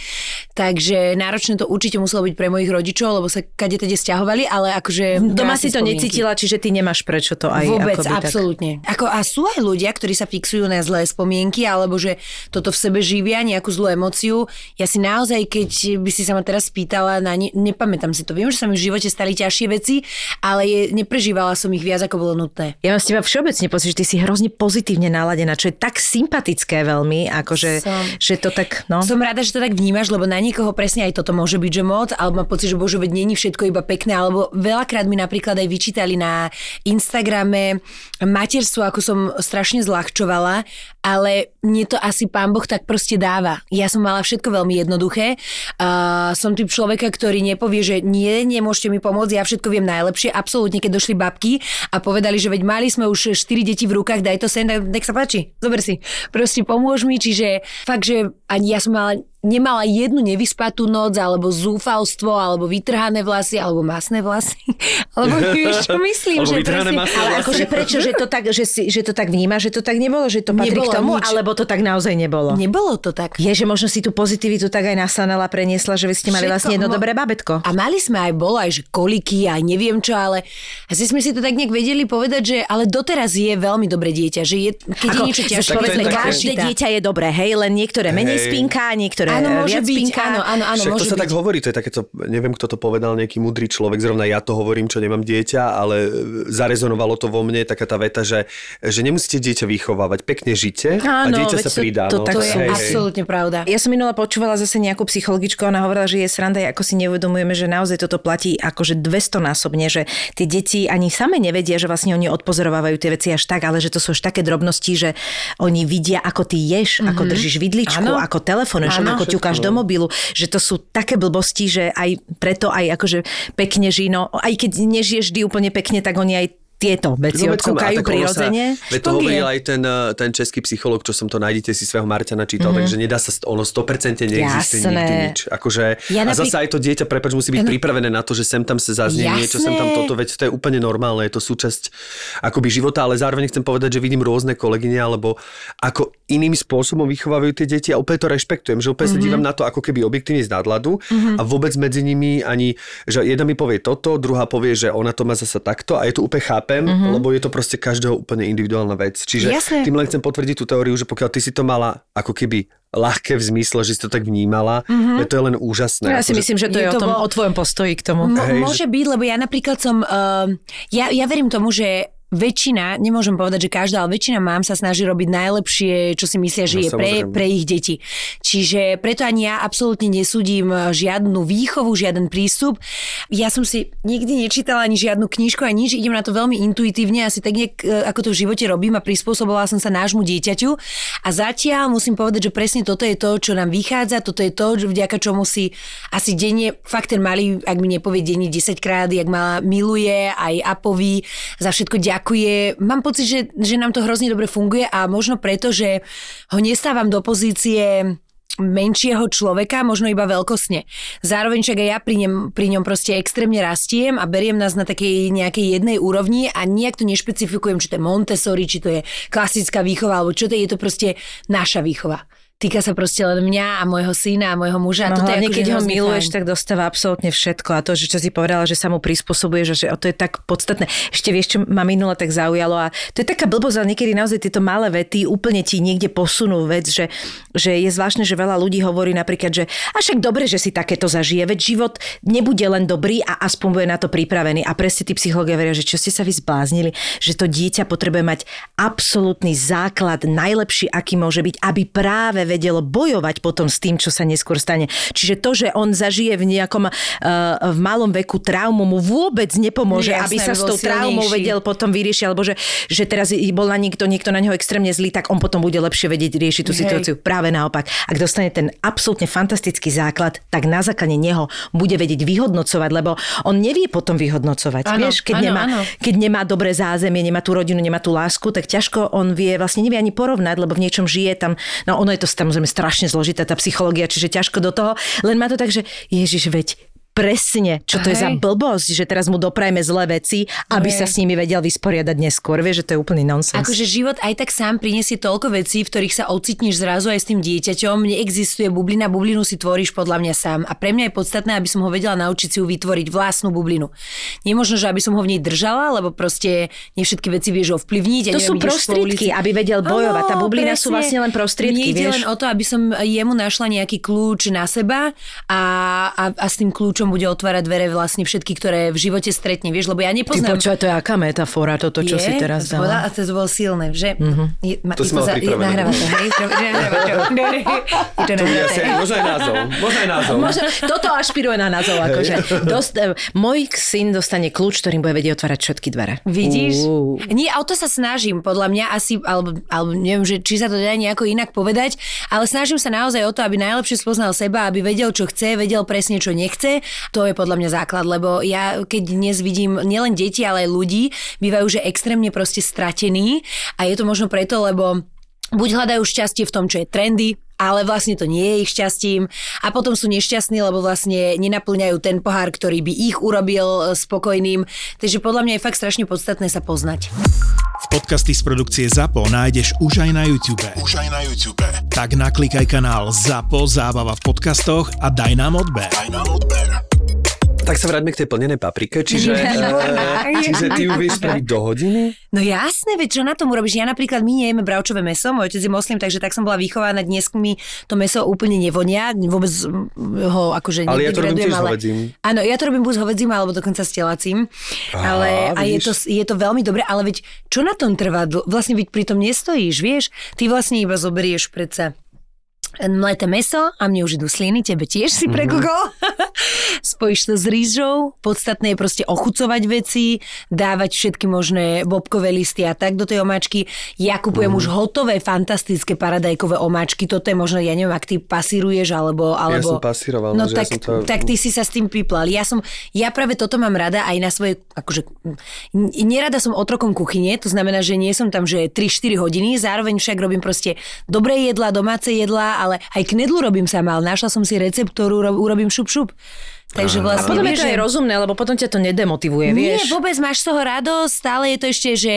takže náročné to určite muselo byť pre mojich rodičov, lebo sa kade teda stiahovali, ale akože... Doma si to spomienky. necítila, čiže ty nemáš prečo to aj Vôbec, tak- absolútne. Ako, a sú aj ľudia, ktorí sa fixujú na zlé spomienky, alebo že toto v sebe živia, nejakú zlú emociu. Ja si naozaj, keď by si sa ma teraz spýtala, na ne, nepamätám si to. Viem, že sa mi v živote stali ťažšie veci, ale je, neprežívala som ich viac, ako bolo nutné. Ja mám z teba všeobecne pocit, že ty si hrozne pozitívne naladená, čo je tak sympatické veľmi, akože, Som. že to tak, no. Som rada, že to tak vnímaš, lebo na niekoho presne aj toto môže byť, že moc, alebo má pocit, že bože, veď není všetko iba pekné, alebo veľakrát mi napríklad aj vyčítali na Instagrame materstvo, ako som strašne zľahčovala, ale mne to asi pán Boh tak proste dáva. Ja som mala všetko veľmi jednoduché. Uh, som typ človeka, ktorý nepovie, že nie, nemôžete mi pomôcť, ja všetko viem najlepšie. Absolútne, keď došli babky a povedali, že veď mali sme už 4 deti v rukách, daj to sem, daj- nech sa páči, zober si. Proste pomôž mi, čiže fakt, že ani ja som mala nemala jednu nevyspatú noc, alebo zúfalstvo, alebo vytrhané vlasy, alebo masné vlasy. alebo vieš, čo myslím, že presne, masné Ale vlasy. akože prečo, že to tak, že, si, že to tak vníma, že to tak nebolo, že to patrí Nebolo k tomu, nič. alebo to tak naozaj nebolo? Nebolo to tak. Je, že možno si tú pozitivitu tak aj nasanala, preniesla, že vy ste mali Všetko vlastne jedno mo- dobré babetko. A mali sme aj, bolo aj, že koliky, aj neviem čo, ale asi sme si to tak nejak vedeli povedať, že ale doteraz je veľmi dobré dieťa, že je, keď je niečo ťažké, každé dieťa je dobré, hej, len niektoré menej spinká, niektoré Áno, môže viac byť, spinká. áno, áno, áno, Však môže to sa byť. tak hovorí, to je takéto, neviem, kto to povedal, nejaký mudrý človek, zrovna ja to hovorím, čo nemám dieťa, ale e, zarezonovalo to vo mne, taká tá veta, že, že nemusíte dieťa vychovávať, pekne žite a Áno, dieťa veď sa to- pridá. to no. tak To je Hej, hej. absolútne pravda. Ja som minula počúvala zase nejakú psychologičku, ona hovorila, že je sranda, ako si neuvedomujeme, že naozaj toto platí akože 200 násobne, že tie deti ani same nevedia, že vlastne oni odpozorovávajú tie veci až tak, ale že to sú až také drobnosti, že oni vidia, ako ty ješ, mm-hmm. ako držíš vidličku, ako telefonuješ, ako ťukáš do mobilu, že to sú také blbosti, že aj preto aj akože pekne žino, aj keď nežiješ vždy úplne pekne, tak oni aj tieto veci No, a odkúkajú prirodzene. Veď to hovoril aj ten, eh, ten český psycholog, čo som to nájdete si svého Marťana čítal, mm-hmm. takže nedá sa, ono 100% neexistuje Jasné. nikdy nič. Akože, Ja a napríklad- zase aj to dieťa, prepač, musí byť pripravené na to, že sem tam sa zaznie Jasné. niečo, sem tam toto, veď to je úplne normálne, je to súčasť akoby života, ale zároveň chcem povedať, že vidím rôzne kolegyne, alebo ako iným spôsobom vychovávajú tie deti a úplne to rešpektujem, že úplne mm-hmm. sa dívam na to ako keby objektívne z nadhľadu mm-hmm. a vôbec medzi nimi ani, že jedna mi povie toto, druhá povie, že ona to má zasa takto a je to úplne chápem, mm-hmm. lebo je to proste každého úplne individuálna vec. Čiže Jasné. tým len chcem potvrdiť tú teóriu, že pokiaľ ty si to mala ako keby ľahké v zmysle, že si to tak vnímala, mm-hmm. to je len úžasné. Ja si Akože- myslím, že to je, Je o, to tom, bol- o tvojom postoji k tomu. Mo- Hej, môže byť, lebo ja napríklad som... Uh, ja, ja verím tomu, že väčšina, nemôžem povedať, že každá, ale väčšina mám sa snaží robiť najlepšie, čo si myslia, že No, je pre, samozrejme. pre ich deti. Čiže preto ani ja absolútne nesúdim eh, žiadnu výchovu, žiaden prístup. Ja som si nikdy nečítala ani žiadnu knižku ani nič, idem na to veľmi intuitívne, asi tak nejak, eh, ako to v živote robím a prispôsobovala som sa nášmu dieťaťu. A zatiaľ musím povedať, že presne toto je to, čo nám vychádza, toto je to, vďaka čomu si asi denne, fakt ten malý, ak mi nepovie denne 10 krát, jak ma miluje, aj Apovi, za všetko ďakuje. Mám pocit, že, že nám to hrozne dobre funguje a možno preto, že ho nestávam do pozície menšieho človeka, možno iba veľkosne. Zároveň však aj ja pri ňom, pri ňom proste extrémne rastiem a beriem nás na takej nejakej jednej úrovni a nejak to nešpecifikujem, či to je Montessori, či to je klasická výchova, alebo čo to je, je to proste naša výchova týka sa proste len mňa a môjho syna a môjho muža. No, Toto je akože keď ho miluješ, fajn. tak dostáva absolútne všetko. A to, že čo si povedala, že sa mu prispôsobuješ, a že to je tak podstatné. Ešte vieš, čo ma minule tak zaujalo. A to je taká blbosť, ale niekedy naozaj tieto malé vety úplne ti niekde posunú vec, že, že je zvláštne, že veľa ľudí hovorí napríklad, že a však dobre, že si takéto zažije, veď život nebude len dobrý a aspoň bude na to pripravený. A presne tí psychológovia veria, že čo ste sa vy zbláznili, že to dieťa potrebuje mať absolútny základ, najlepší, aký môže byť, aby práve vedelo bojovať potom s tým, čo sa neskôr stane. Čiže to, že on zažije v nejakom uh, v malom veku traumu, mu vôbec nepomôže, Jasné, aby sa s tou traumou silnejší. vedel potom vyriešiť, alebo že, že teraz bol na niekto, niekto na neho extrémne zlý, tak on potom bude lepšie vedieť riešiť tú Hej. situáciu. Práve naopak. Ak dostane ten absolútne fantastický základ, tak na základe neho bude vedieť vyhodnocovať, lebo on nevie potom vyhodnocovať. Áno, Vieš, keď, áno, nemá, áno. keď nemá dobré zázemie, nemá tú rodinu, nemá tú lásku, tak ťažko on vie, vlastne nevie ani porovnať, lebo v niečom žije tam. No ono je to samozrejme strašne zložitá tá psychológia, čiže ťažko do toho. Len má to tak, že Ježiš, veď presne, čo to je za Hej. blbosť, že teraz mu doprajme zlé veci, aby Hej. sa s nimi vedel vysporiadať neskôr. Vieš, že to je úplný nonsens. Akože život aj tak sám prinesie toľko vecí, v ktorých sa ocitneš zrazu aj s tým dieťaťom. Neexistuje bublina, bublinu si tvoríš podľa mňa sám. A pre mňa je podstatné, aby som ho vedela naučiť si ju vytvoriť vlastnú bublinu. Nemožno, že aby som ho v nej držala, lebo proste nie všetky veci vieš ovplyvniť. Ja To neviem, sú prostriedky, aby vedel bojovať. Tá bublina sú presne. vlastne len prostriedky, Mne len o to, aby som jemu našla nejaký kľúč na seba a, a, a s tým kľúčom bude otvárať dvere vlastne všetky, ktoré v živote stretne, vieš, lebo ja Ty nepoznám... počúvaj, to je aká metafora, toto, čo je, si teraz bola- A dala. to bolo silné, že? Je, ma, To si mala pripravené. To, hej? To-. Je možno aj názov. Možno aj názov. Možno, toto ašpiruje na názov. Akože. Dost, môj syn dostane kľúč, ktorým bude vedieť otvárať všetky dvere. Vidíš? Uú. Nie, a o to sa snažím, podľa mňa asi, alebo, alebo neviem, že, či sa to dá nejako inak povedať, ale snažím sa naozaj o to, aby najlepšie spoznal seba, aby vedel, čo chce, vedel presne, čo nechce. To je podľa mňa základ, lebo ja keď dnes vidím nielen deti, ale aj ľudí, bývajú, že extrémne proste stratení. A je to možno preto, lebo buď hľadajú šťastie v tom, čo je trendy, ale vlastne to nie je ich šťastím a potom sú nešťastní, lebo vlastne nenaplňajú ten pohár, ktorý by ich urobil e, spokojným. Takže podľa mňa je fakt strašne podstatné sa poznať. Podcasty z produkcie ZAPO nájdeš už aj na YouTube. Už aj na YouTube. Tak naklikaj kanál ZAPO Zábava v podcastoch a daj nám odber. Aj na odber. Tak sa vráťme k tej plnenej paprike, čiže, eh, čiže ty ju vieš spraviť do hodiny? No jasné, veď čo na tom urobíš? Ja napríklad, my nejeme bravčové meso, môj otec je moslim, takže tak som bola vychovaná, dnes mi to meso úplne nevonia, vôbec mm, ho akože Ale ja to robím tiež hovedzím. Áno, ja to robím buď s hovedzím, alebo dokonca s telacím. Ale a je to, je to veľmi dobré, ale veď čo na tom trvá? Vlastne veď pri tom nestojíš, vieš? Ty vlastne iba zoberieš predsa mleté meso a mne už idú sliny, tebe tiež Mhm. si prekúkol. Spojíš to s rýžou, podstatné je proste ochucovať veci, dávať všetky možné bobkové listy a tak do tej omáčky. Ja Mhm. kupujem už hotové, fantastické paradajkové omáčky, toto je možno, ja neviem, ak ty pasíruješ, alebo... alebo... som pasíroval, no že ja tak, som to- tak ty si sa s tým piplal. Ja som, ja práve toto mám rada aj na svoje, akože, nerada som otrokom kuchyne, to znamená, že nie som tam, že 3-4 hodiny, zároveň však robím proste dobré jedlá, domáce jedlá, ale aj knedlu robím sama, ale našla som si recept, urobím šup šup. Takže A vlastne potom je vieš, to aj rozumné, lebo potom ťa to nedemotivuje, nie, vieš. vôbec máš z toho radosť, stále je to ešte, že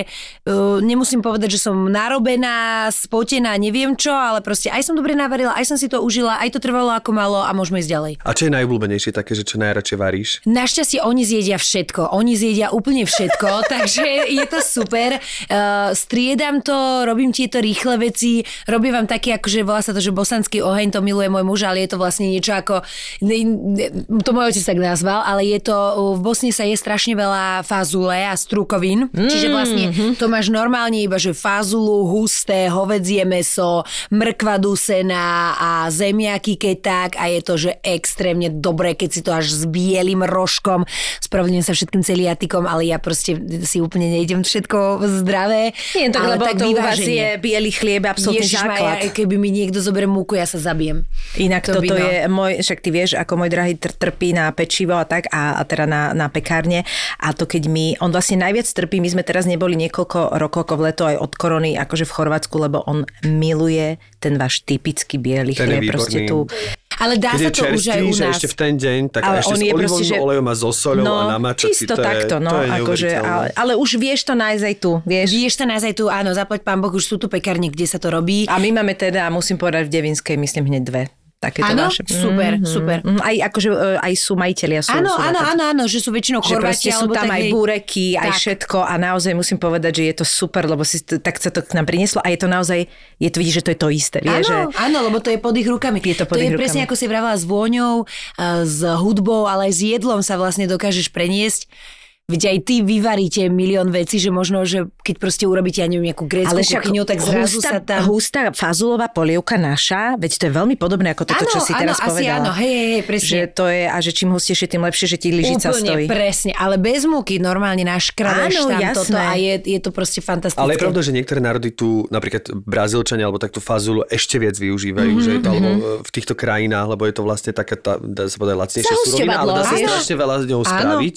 uh, nemusím povedať, že som narobená, spotená, neviem čo, ale proste aj som dobre navarila, aj som si to užila, aj to trvalo ako malo a môžeme ísť ďalej. A čo je najobľúbenejšie také, že čo najradšej varíš? Našťastie oni zjedia všetko. Oni zjedia úplne všetko, takže je to super. Uh, striedam to, robím tieto rýchle veci, robím vám také, akože volá sa to, že bosanský oheň, to miluje môj muž, ale je to vlastne niečo ako, ne- ne- to môj otec tak nazval, ale je to, v Bosne sa je strašne veľa fazule a strukovín, čiže vlastne to máš normálne iba, že fazulu, husté, hovedzie meso, mrkva dusená a zemiaky keď tak a je to, že extrémne dobré, keď si to až s bielým rožkom, spravedlňujem sa všetkým celiatikom, ale ja proste si úplne nejdem všetko zdravé. Nie, tak, lebo to u vás je biely chlieb, absolútny Ježišmaja, základ. keby mi niekto zoberie múku, ja sa zabijem. Inak To to toto no. je môj, však ty vieš, ako môj drahý tr- trpí na pečivo a tak, a, a teda na, na pekárne. A to keď my, on vlastne najviac trpí, my sme teraz neboli niekoľko rokov ako v leto aj od korony, akože v Chorvátsku, lebo on miluje ten váš typický biely je chlieb, proste tu. Ale dá Keď sa je to už aj čerstvý, u že nás. ešte v ten deň, tak Ale ešte on s je proste, že- olejom a so soľou No, a namačať si, čisto to je, takto, no, to je akože, ale, ale už vieš to nájsť aj tu, vieš. Vieš sa nás aj tu, áno, zaplať pán Boh, už sú tu pekárne, kde sa to robí. A my máme teda, musím povedať, v Devinskej, myslím, hneď dve. Takéto Áno? vaše. Super, super. Mhm. Aj, akože, e, aj sú majiteľia. Sú, Áno, áno, áno, áno, že sú väčšinou Chorváti, sú tam aj búreky, aj Tak. všetko a naozaj musím povedať, že je to super, lebo si, tak sa to k nám prinieslo a je to naozaj, je to vidíš, že to je to isté. Vie, Áno, že, áno, lebo to je pod ich rukami. Je to pod je ich presne rukami. ako si vravela s vôňou, a s hudbou, ale aj s jedlom sa vlastne dokážeš preniesť. Veď aj ty vyvaríte milión vecí, že možno, že keď proste urobíte, ja neviem, nejakú grécku ale kuchyňu, tak zrazu hustá, sa tam... hustá fazulová polievka naša, veď to je veľmi podobné ako toto, čo si teraz asi povedala. áno, hej, hej, hej, presne. Že to je, a že čím hustejšie, tým lepšie, že ti lyžica Úplne, stojí. presne, ale bez múky normálne naškrabeš tam jasné. toto a je, je to proste fantastické. Ale je pravda, že niektoré národy tu, napríklad Brazílčania, alebo takto fazulu ešte viac využívajú, Mhm, mm-hmm, že je to alebo v týchto krajinách, lebo je to vlastne taká tá, dá sa povedať, lacnejšia surovina, ale dá sa strašne veľa s ňou spraviť.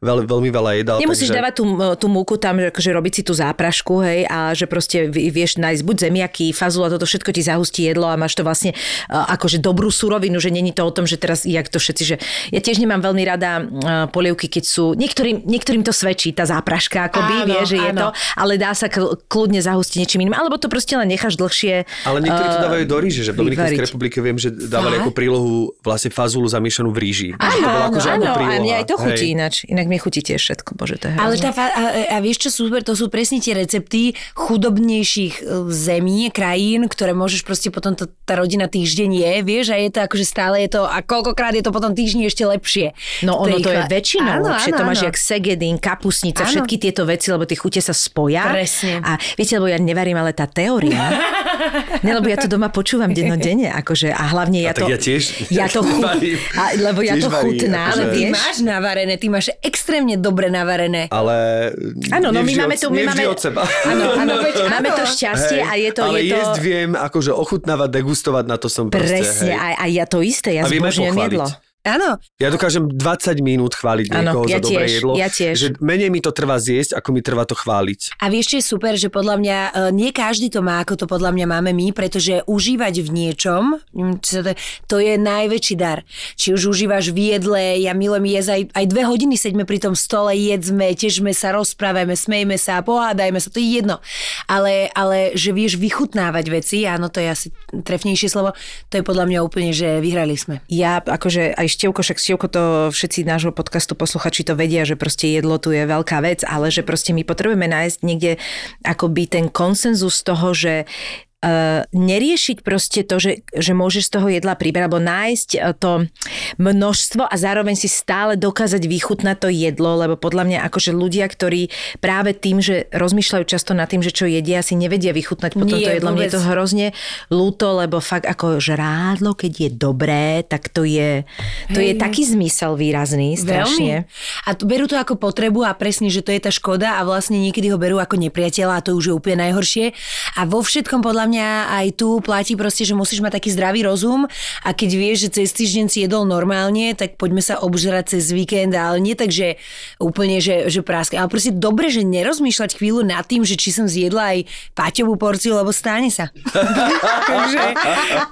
Veľ, veľmi veľa jedál. Nemusíš takže... dávať tú, tú múku tam, že akože robiť si tú záprašku, hej, a že proste vieš nájsť buď zemiaky, a toto všetko ti zahustí jedlo a máš to vlastne uh, akože dobrú surovinu, že není to o tom, že teraz, jak to všetci, že ja tiež nemám veľmi rada uh, polievky, keď sú, niektorým, niektorým to svedčí, tá zápraška, akoby, Áno, vie, že je áno. to, ale dá sa kľudne zahustiť niečím iným, alebo to proste len necháš dlhšie. Ale niektorí to dávajú do ríže, že v Dominikanskej vyvariť. republike viem, že dávali ako prílohu vlastne fazulu zamiešanú v ríži. Áno, to bolo áno, ako áno, a mne aj to chutí Hej. ináč. Inak mi chutí tiež všetko, bože, to je Ale tá, a, a vieš čo super, to sú presne tie recepty chudobnejších e, zemí, krajín, ktoré môžeš proste potom to, tá rodina týždeň je, vieš, a je to akože stále je to, a koľkokrát je to potom týždni ešte lepšie. No ono to je väčšinou Áno, lepšie, áno, to máš áno. jak segedín, kapusnica, Áno. všetky tieto veci, lebo tie chute sa spoja. Presne. A viete, lebo ja nevarím, ale tá teória, ne, lebo ja to doma počúvam dennodenne, akože a hlavne ja A tak to... ja tiež. Ja to chu- varím. a, lebo ja to varím, chutná, akože- ale Ty máš navarené, ty máš extrémne dobre navarené. Ale Áno, no my máme od, tu... My máme, od seba. Áno, áno, veď máme to šťastie a je to... ale je to jesť viem, akože ochutnávať, degustovať, na to som proste, Presne, hej. a, a ja to isté, ja zbožňujem jedlo. Áno, Ja dokážem 20 minút chváliť Áno, niekoho ja za dobré tiež, jedlo. ja tiež. Že menej mi to trvá zjesť, ako mi trvá to chváliť. A vieš, čo je super, že podľa mňa e, nie každý to má, ako to podľa mňa máme my, pretože užívať v niečom, mm, to, je najväčší dar. Či už užívaš v jedle, ja milujem jesť, aj, aj dve hodiny sedíme pri tom stole, jedzme, težme sa, rozprávame, smejme sa, pohádajme sa, to je jedno. Ale, ale že vieš vychutnávať veci, áno, to je asi trefnejšie slovo, to je podľa mňa úplne, že vyhrali sme. Ja akože aj Števko, však Števko to všetci nášho podcastu posluchači to vedia, že proste jedlo tu je veľká vec, ale že proste my potrebujeme nájsť niekde akoby ten konsenzus toho, že Uh, neriešiť proste to, že, že môžeš z toho jedla priberať, alebo nájsť uh, to množstvo a zároveň si stále dokázať vychutnať to jedlo, lebo podľa mňa akože ľudia, ktorí práve tým, že rozmýšľajú často nad tým, že čo jedia, si nevedia vychutnať potom Nie, to jedlo. Mne je to hrozne ľúto, lebo fakt ako žrádlo, keď je dobré, tak to je, to je taký zmysel výrazný, strašne. Veľmi. A berú to ako potrebu a presne, že to je tá škoda a vlastne niekedy ho berú ako nepriateľa a to už je úplne najhoršie. A vo všetkom podľa mňa aj tu platí proste, že musíš mať taký zdravý rozum a keď vieš, že cez týždeň si jedol normálne, tak poďme sa obžerať cez víkend, ale nie tak, že úplne, že, že práska. Ale proste dobre, že nerozmýšľať chvíľu nad tým, že či som zjedla aj Paťovú porciu, lebo stáne sa. Takže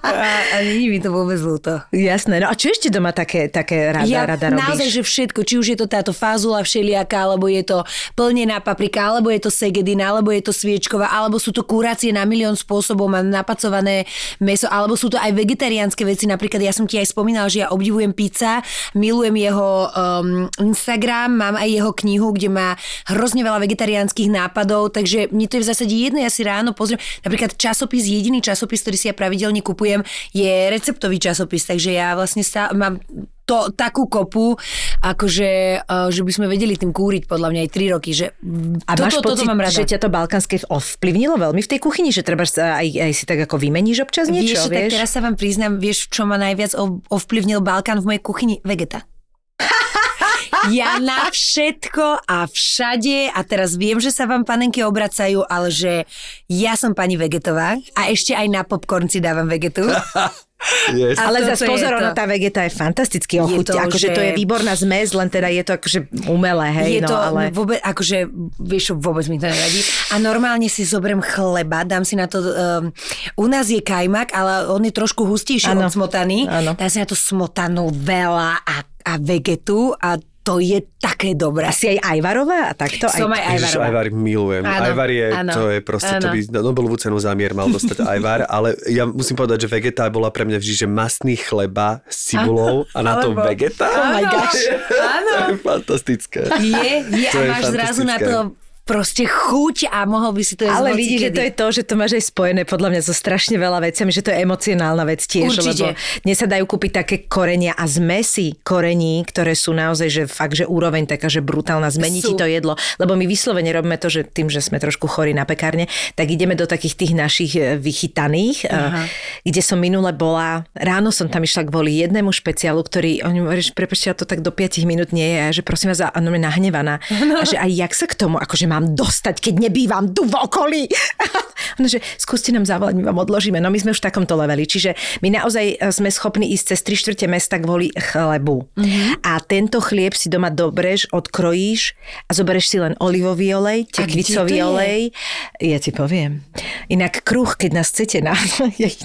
a, a je mi to vôbec ľúto. Jasné, no a čo ešte doma také, také rada, Ja rada robíš? naozaj, že všetko, či už je to táto fázula všelijaká, alebo je to plnená paprika, alebo je to segedina, alebo je to sviečková, alebo sú to kurácie na milión spôsobov, mám napacované meso, alebo sú to aj vegetariánske veci. Napríklad ja som ti aj spomínala, že ja obdivujem pizza, milujem jeho um, Instagram, mám aj jeho knihu, kde má hrozne veľa vegetariánskych nápadov, takže mne to je v zásade jedno, ja si ráno pozriem. Napríklad časopis, jediný časopis, ktorý si ja pravidelne kupujem, je receptový časopis, takže ja vlastne stá- mám to, takú kopu, akože, uh, že by sme vedeli tým kúriť podľa mňa aj 3 roky, že A toto, máš toto pocit, mám rada. že ťa to balkánske ovplyvnilo veľmi v tej kuchyni, že treba aj, aj si tak ako vymeníš občas niečo, vieš, tak vieš? teraz sa vám priznám, vieš, čo ma najviac ov- ovplyvnil Balkán v mojej kuchyni? Vegeta. Ja na všetko a všade, a teraz viem, že sa vám panenky obracajú, ale že ja som pani vegetová a ešte aj na popcorn si dávam vegetu. Yes. Ale zase je pozor, to. ono, tá vegeta je fantasticky to, Akože to že- je výborná zmes, len teda je to akože umelé, hej, je no to ale... vôbec, akože, vieš, vôbec mi to nevadí. A normálne si zoberiem chleba, dám si na to, um, u nás je kajmak, ale on je trošku hustejší Áno. od smotany. Áno. Dám si na to smotanu veľa a, a vegetu a to je také dobré. Asi aj Ajvarová a takto? Som aj Ježiš, Ajvarová. Ajvar milujem. Áno, Ajvar je, áno, to je proste, to áno. by Nobelovú cenu za mier mal dostať Ajvar, ale ja musím povedať, že vegeta bola pre mňa vždy, že masný chleba s cibulou a na to Alebo- vegeta. Oh my gosh. Áno. To je fantastické. Je, je To a máš zrazu na to proste chuť a mohol by si to jesť Ale vidíš, že to je to, že to máš aj spojené podľa mňa so strašne veľa vecami, že to je emocionálna vec tiež, Určite. lebo dnes sa dajú kúpiť také korenia a zmesy korení, ktoré sú naozaj, že fakt, že úroveň taká, že brutálna, zmení ti Sú. to jedlo, lebo my vyslovene robíme to, že tým, že sme trošku chorí na pekárne, tak ideme do takých tých našich e, vychytaných, Aha. kde som minule bola, ráno som tam išla kvôli jednému špeciálu, ktorý, oni hovorí, že prepačte, to tak do 5 minút nie je, že prosím vás, a je nahnevaná. A že aj jak sa k tomu, akože mám dostať, keď nebývam tu v okolí. Ono, že skúste nám zavolať, my vám odložíme. No my sme už v takomto leveli. Čiže my naozaj e, sme schopní ísť cez 3 štvrte mesta kvôli chlebu. Mm-hmm. A tento chlieb si doma dobreš, odkrojíš a zoberieš si len olivový olej, tekvicový je? olej. Ja ti poviem. Inak kruh, keď nás chcete na... je, ich,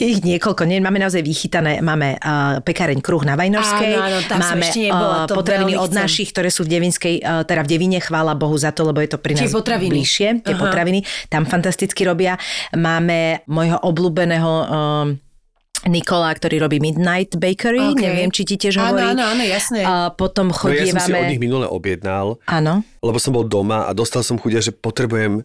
je ich niekoľko. Nie, máme naozaj vychytané. Máme uh, pekáreň kruh na Vajnorskej. Áno, áno, máme nebola, uh, to potraviny od chcem. našich, ktoré sú v Devinskej, uh, teda v Devine, chvála Bohu za to, lebo je to pri nás potraviny. bližšie. Tie Aha. potraviny. Tam fantasticky robia. Máme môjho obľúbeného um, Nikola, ktorý robí Midnight Bakery, OK. neviem, či ti tiež Áno, hovorí. áno, áno, jasné. A potom No ja som si chodievame... od nich minule objednal, Áno. lebo som bol doma a dostal som chudia, že potrebujem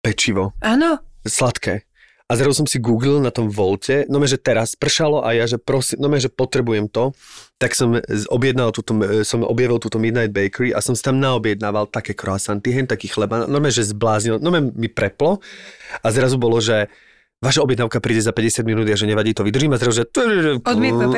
pečivo. Áno, sladké. A zrazu som si googlil na tom volte, no že teraz pršalo a ja, že prosím, no že potrebujem to, tak som objednal túto, som objavil túto Midnight Bakery a som si tam naobjednával také croissanty, hen taký chleba, no že zbláznil, no mi preplo a zrazu bolo, že vaša objednávka príde za 50 minút a že nevadí to vydržím a zrazu, že,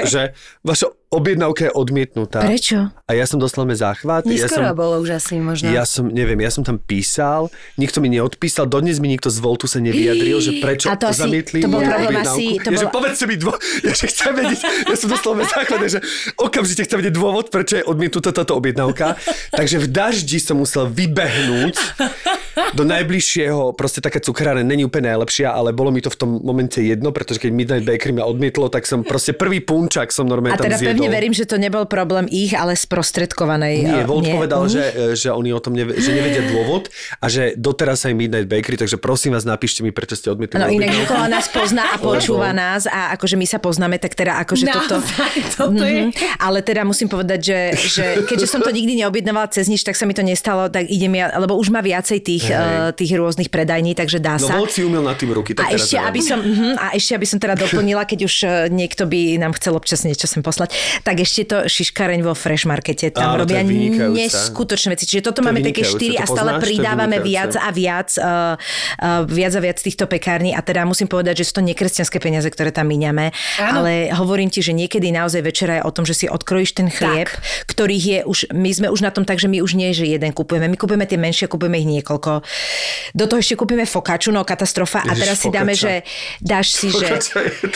že vaša objednávka je odmietnutá. Prečo? A ja som dostal záchvat. ja neskoro som, bolo už asi možno. ja som, neviem, ja som tam písal, nikto mi neodpísal, dodnes mi nikto z Voltu sa nevyjadril, že prečo A to asi- zamietli to bol problém asi- to ja, že bol- povedzte mi dvo... ja, že chcem vedieť, ja som dostal záchvat, že okamžite chcem vedieť dôvod, prečo je odmietnutá táto objednávka. Takže v daždi som musel vybehnúť do najbližšieho, proste taká cukráreň není úplne najlepšia, ale bolo mi to v tom momente jedno, pretože keď Midnight Bakery ma odmietlo, tak som proste prvý punčak som normálne A tam teda zjedol. Pevne verím, že to nebol problém ich, ale sprostredkovanej. Nie, eh, Volt povedal, Mhm. že, že oni o tom neve, že nevedia dôvod a že doteraz aj Midnight Bakery, takže prosím vás, napíšte mi, prečo ste odmietli. No inak. Nikola nás pozná a počúva nás a akože my sa poznáme, tak teda akože toto... Naozaj, toto je... Mhm. Ale teda musím povedať, že, že keďže som to nikdy neobjednávala cez nič, tak sa mi to nestalo, tak idem ja, lebo už má viacej tých, Hej. uh, tých rôznych predajní, takže dá No sa. Volt si umiel na tým ruky, tak A ešte, aby som, uh, a ešte, aby som teda doplnila, keď už eh, niekto by nám chcel občas niečo sem poslať, tak ešte to šiškareň vo Fresh Markete. Tam Áno, robia neskutočné veci. Čiže toto To máme také štyri a stále poznáš? Viac a viac, uh, uh, viac a viac týchto pekární. A teda musím povedať, že sú to nekresťanské peniaze, ktoré tam míňame. Áno. Ale hovorím ti, že niekedy naozaj večera je o tom, že si odkrojíš ten chlieb, ktorých je už, my sme už na tom tak, že my už nie, že jeden kupujeme. My kupujeme tie menšie, kupujeme ich niekoľko. Do toho ešte kúpime fokaču, no katastrofa. a Ježiš, teraz si dáme, focaccia. že dáš si, že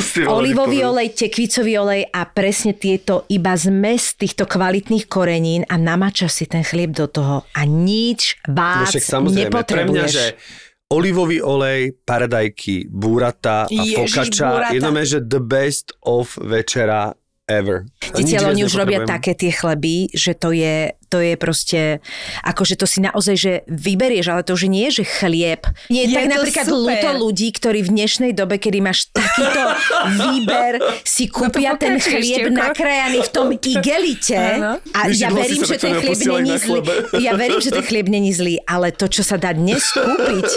si veľmi olivový olej, tekvicový olej a presne tieto iba zmes týchto kvalitných korenín a namačaš si ten chlieb do toho a nič No vás však samozrejme, pre mňa, nepotrebuješ. že olivový olej, paradajky, burata a Ježiš, fokača, jednome, že the best of večera ever. Ale viac oni už robia také tie chleby, že to je, to je proste, akože to si naozaj, že vyberieš, ale to už nie je, že chlieb. Nie, Je tak to napríklad super. ľúto ľudí, ktorí v dnešnej dobe, kedy máš takýto výber, si kúpia ten pokračuj, chlieb Števko. nakrájaný v tom igelite. Áno. A Víš, ja verím, že ten chlieb není zlý. Ja verím, že ten chlieb není zlý, ale to, čo sa dá dnes kúpiť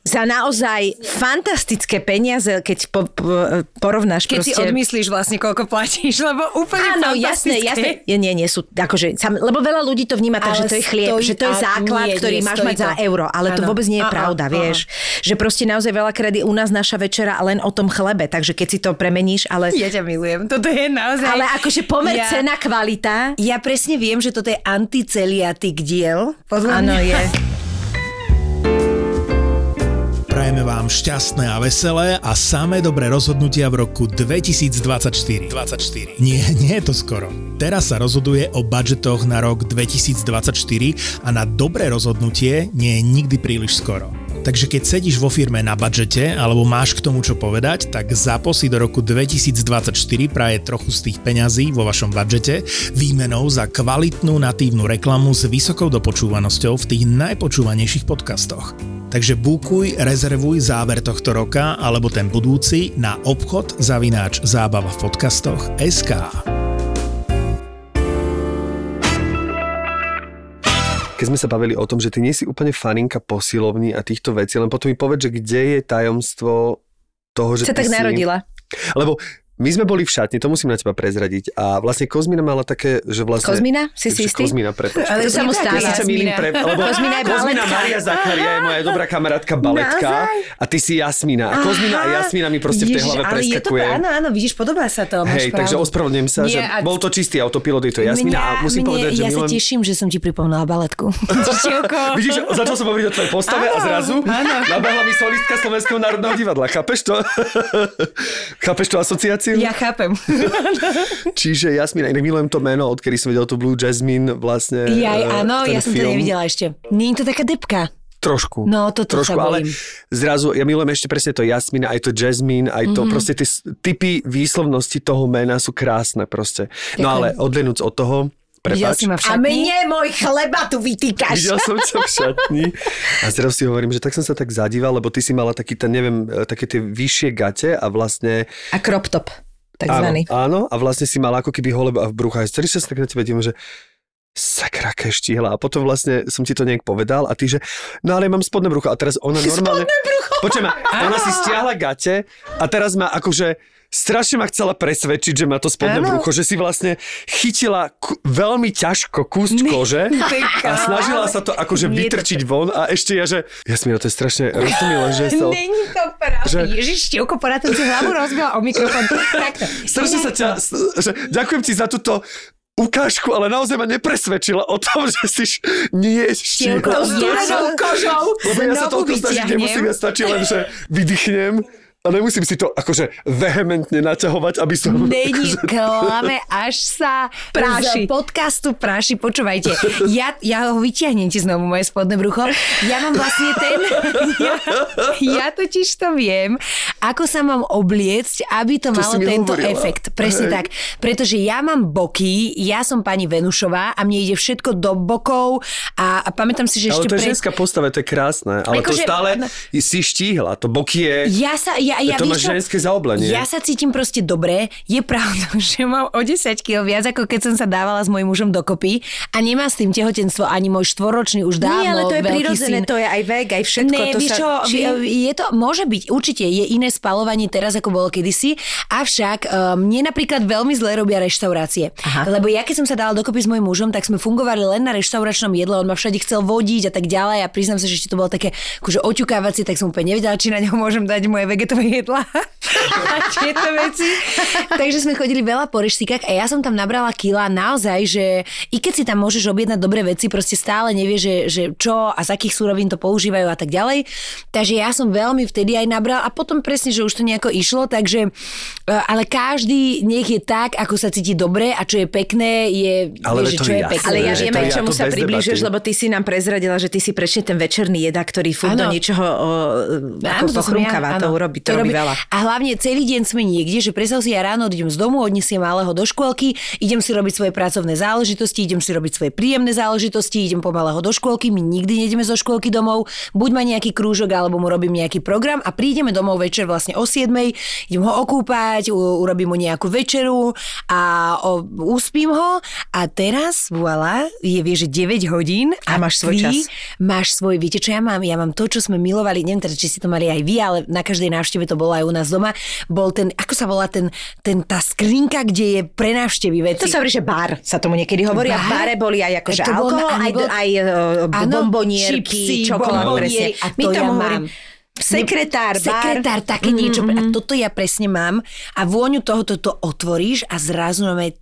za naozaj fantastické peniaze, keď po, po, porovnáš Keď si proste... odmyslíš vlastne, koľko platíš, lebo úplne Áno, jasné, jasné. Nie, nie, nie sú, akože, sam, lebo veľa ľudí to vníma tak, Ale že to je chlieb, stojí- že to je základ, nie, ktorý nie, máš mať za to. euro, ale to Áno. vôbec nie je pravda, á. vieš. Že proste naozaj veľakrát je u nás naša večera len o tom chlebe, takže keď si to premeníš, ale... Ja ťa milujem, toto je naozaj... Ale akože pomer Ja- cena, kvalita, Ja presne viem, že toto je anticeliatik diel. Podľa áno mňa. je. Prajeme vám šťastné a veselé a samé dobré rozhodnutia v roku 2024. 24. Nie, nie je to skoro. Teraz sa rozhoduje o budžetoch na rok 2024 a na dobré rozhodnutie nie je nikdy príliš skoro. Takže keď sedíš vo firme na budžete alebo máš k tomu čo povedať, tak zapo si do roku 2024 praje trochu z tých peňazí vo vašom budžete výmenou za kvalitnú natívnu reklamu s vysokou dopočúvanosťou v tých najpočúvanejších podcastoch. Takže bukuj, rezervuj záver tohto roka alebo ten budúci na obchod zavináč zábava v podcastoch SK. keď sme sa bavili o tom, že ty nie si úplne faninka posilovní a týchto vecí, len potom mi povedz, že kde je tajomstvo toho, že Sa ty tak si... narodila. Lebo my sme boli v šatni, to musím na teba prezradiť. A vlastne Kozmina mala také, že vlastne... Kozmina? Si si Že istý? Kozmina, prepáč. Ale to sa mu stáva. Ja sa milím pre... Lebo Kozmina je Kozmina baletka. Maria Zacharia je moja dobrá kamarátka baletka a ty si Jasmina. A Kozmina a Jasmina mi proste v tej hlave ale je to, preskakuje. áno, áno, vidíš, podobá sa to. Hej, takže ospravedlňujem sa, že Nie, a- bol to čistý autopilot, je to Jasmina a musím mne, povedať, že ja sa milujem... teším, že som ti pripomínala baletku. Vidíš, začal som hovoriť o tvojej postave a zrazu nabehla mi solistka Slovenského národného divadla. Chápeš to? Chápeš tú asociáciu? Ja chápem. Čiže Jasmina, inak milujem to meno, odkedy som videl tú Blue Jasmine vlastne. Jaj, eh, áno, ja som to film. nevidela ešte. Nie je to taká depka. Trošku. No, toto Trošku, sa ale bojím. zrazu, ja milujem ešte presne to Jasmina, aj to Jasmine, aj to, mm-hmm. proste tie typy výslovnosti toho mena sú krásne proste. No ale odlenúc od toho, Videl v A mne môj chleba tu vytýkaš. Videl som ťa v šatni a zrazu si hovorím, že tak som sa tak zadíval, lebo ty si mala taký ten, neviem, e, také tie vyššie gate a vlastne A crop top, takzvaný. Áno, áno, a vlastne si mala ako keby holeba v brucha. Celý sa tak na teba divím, že sakra, aké štíhla. A potom vlastne som ti to nejak povedal a ty, že no ale ja mám spodné brucho. A teraz ona normálne... Spodné brucho! Počujem, ona si stiahla gate a teraz ma akože strašne ma chcela presvedčiť, že má to spodné Áno. brucho, že si vlastne chytila ku, veľmi ťažko kus kože a snažila sa to akože vytrčiť von a ešte ja, že Jasmina, to je strašne roztomilé, že sa... Není to pravda. Že- Ježiš, Števko, porad som si hlavu rozbila o mikrofón. Strašne sa ťa, že ďakujem ti za túto ukážku, ale naozaj ma nepresvedčila o tom, že si š- nie Štielko, studenou kožou Lebo ja sa toľko snažiť nemusím, ja stačí len, že vydýchnem a nemusím si to akože vehementne naťahovať, aby som... Není akože, klame, až sa Práši. Z podcastu práši, počúvajte. Ja, ja ho vyťahnem ti znovu moje spodné brucho. Ja mám vlastne ten... Ja, ja totiž to viem, ako sa mám obliecť, aby to, To malo tento hovorila. efekt. Presne Hej. tak. Pretože ja mám boky, ja som pani Venušová a mne ide všetko do bokov a, a pamätám si, že ale ešte to je pred... ženská postava, to je krásne. Ale to Akože- stále si štíhla. To boky je... Ja sa, ja, ja, to má vieš čo? ženské zaoblenie. Ja sa cítim proste dobre. Je pravda, že mám o 10 kg viac, ako keď som sa dávala s mojím mužom dokopy a nemá s tým tehotenstvo ani môj štvoročný už dávno Nie, ale to je prirodzené, syn. to je aj vek, aj všetko. Ne, to vieš sa, čo, či... je to, môže byť, určite je iné spalovanie teraz, ako bolo kedysi, avšak uh, mne napríklad veľmi zle robia reštaurácie. Aha. Lebo ja keď som sa dala dokopy s mojím mužom, tak sme fungovali len na reštauračnom jedle, on ma všade chcel vodiť a tak ďalej a priznám sa, že ešte to bolo také akože oťukávacie, tak som úplne nevedela, či na ňo môžem dať moje vegetové jedlá a tieto veci. Takže sme chodili veľa po reštikách a ja som tam nabrala kila naozaj, že i keď si tam môžeš objednať dobré veci, proste stále nevie, že, že čo a z akých súrovín to používajú a tak ďalej. Takže ja som veľmi vtedy aj nabrala a potom presne, že už to nejako išlo, takže e, ale každý nech je tak, ako sa cíti dobre a čo je pekné, je, Ale vieš, čo je je jasné, pekné. Ale ja viem aj, čomu to sa debaty. lebo ty si nám prezradila, že ty si prečne ten večerný jedák, ktorý furt do niečoho o, ako Áno, to ja, to áno. urobí, to robí veľa. A hlavne celý deň sme niekde, že predstav si, ja ráno idem z domu, odnesiem malého do škôlky, idem si robiť svoje pracovné záležitosti, idem si robiť svoje príjemné záležitosti, idem po malého do škôlky, my nikdy nejdeme zo škôlky domov, buď má nejaký krúžok, alebo mu robím nejaký program a prídeme domov večer vlastne o 7, idem ho okúpať, u, urobím mu nejakú večeru a o, uspím ho a teraz, voilà, je vieš, že 9 hodín A máš svoj čas. máš svoj, viete čo ja mám? Ja mám to, čo sme milovali, neviem teda, či si to mali aj vy, ale na každej návšteve to bolo aj u nás doma, bol ten, ako sa volá ten, ten tá skrinka, kde je pre návštevy veci. To sa hovorí, že bar sa tomu niekedy hovorí. A v Bar? bare boli aj akože To alkohol, aj, bol- aj uh, Áno, bombonierky, čokolád, presne. a My to ja tomu mám. hovorím sekretár, bar. Sekretár, také niečo. A toto ja presne mám. A vôňu tohoto to otvoríš a zrazu máme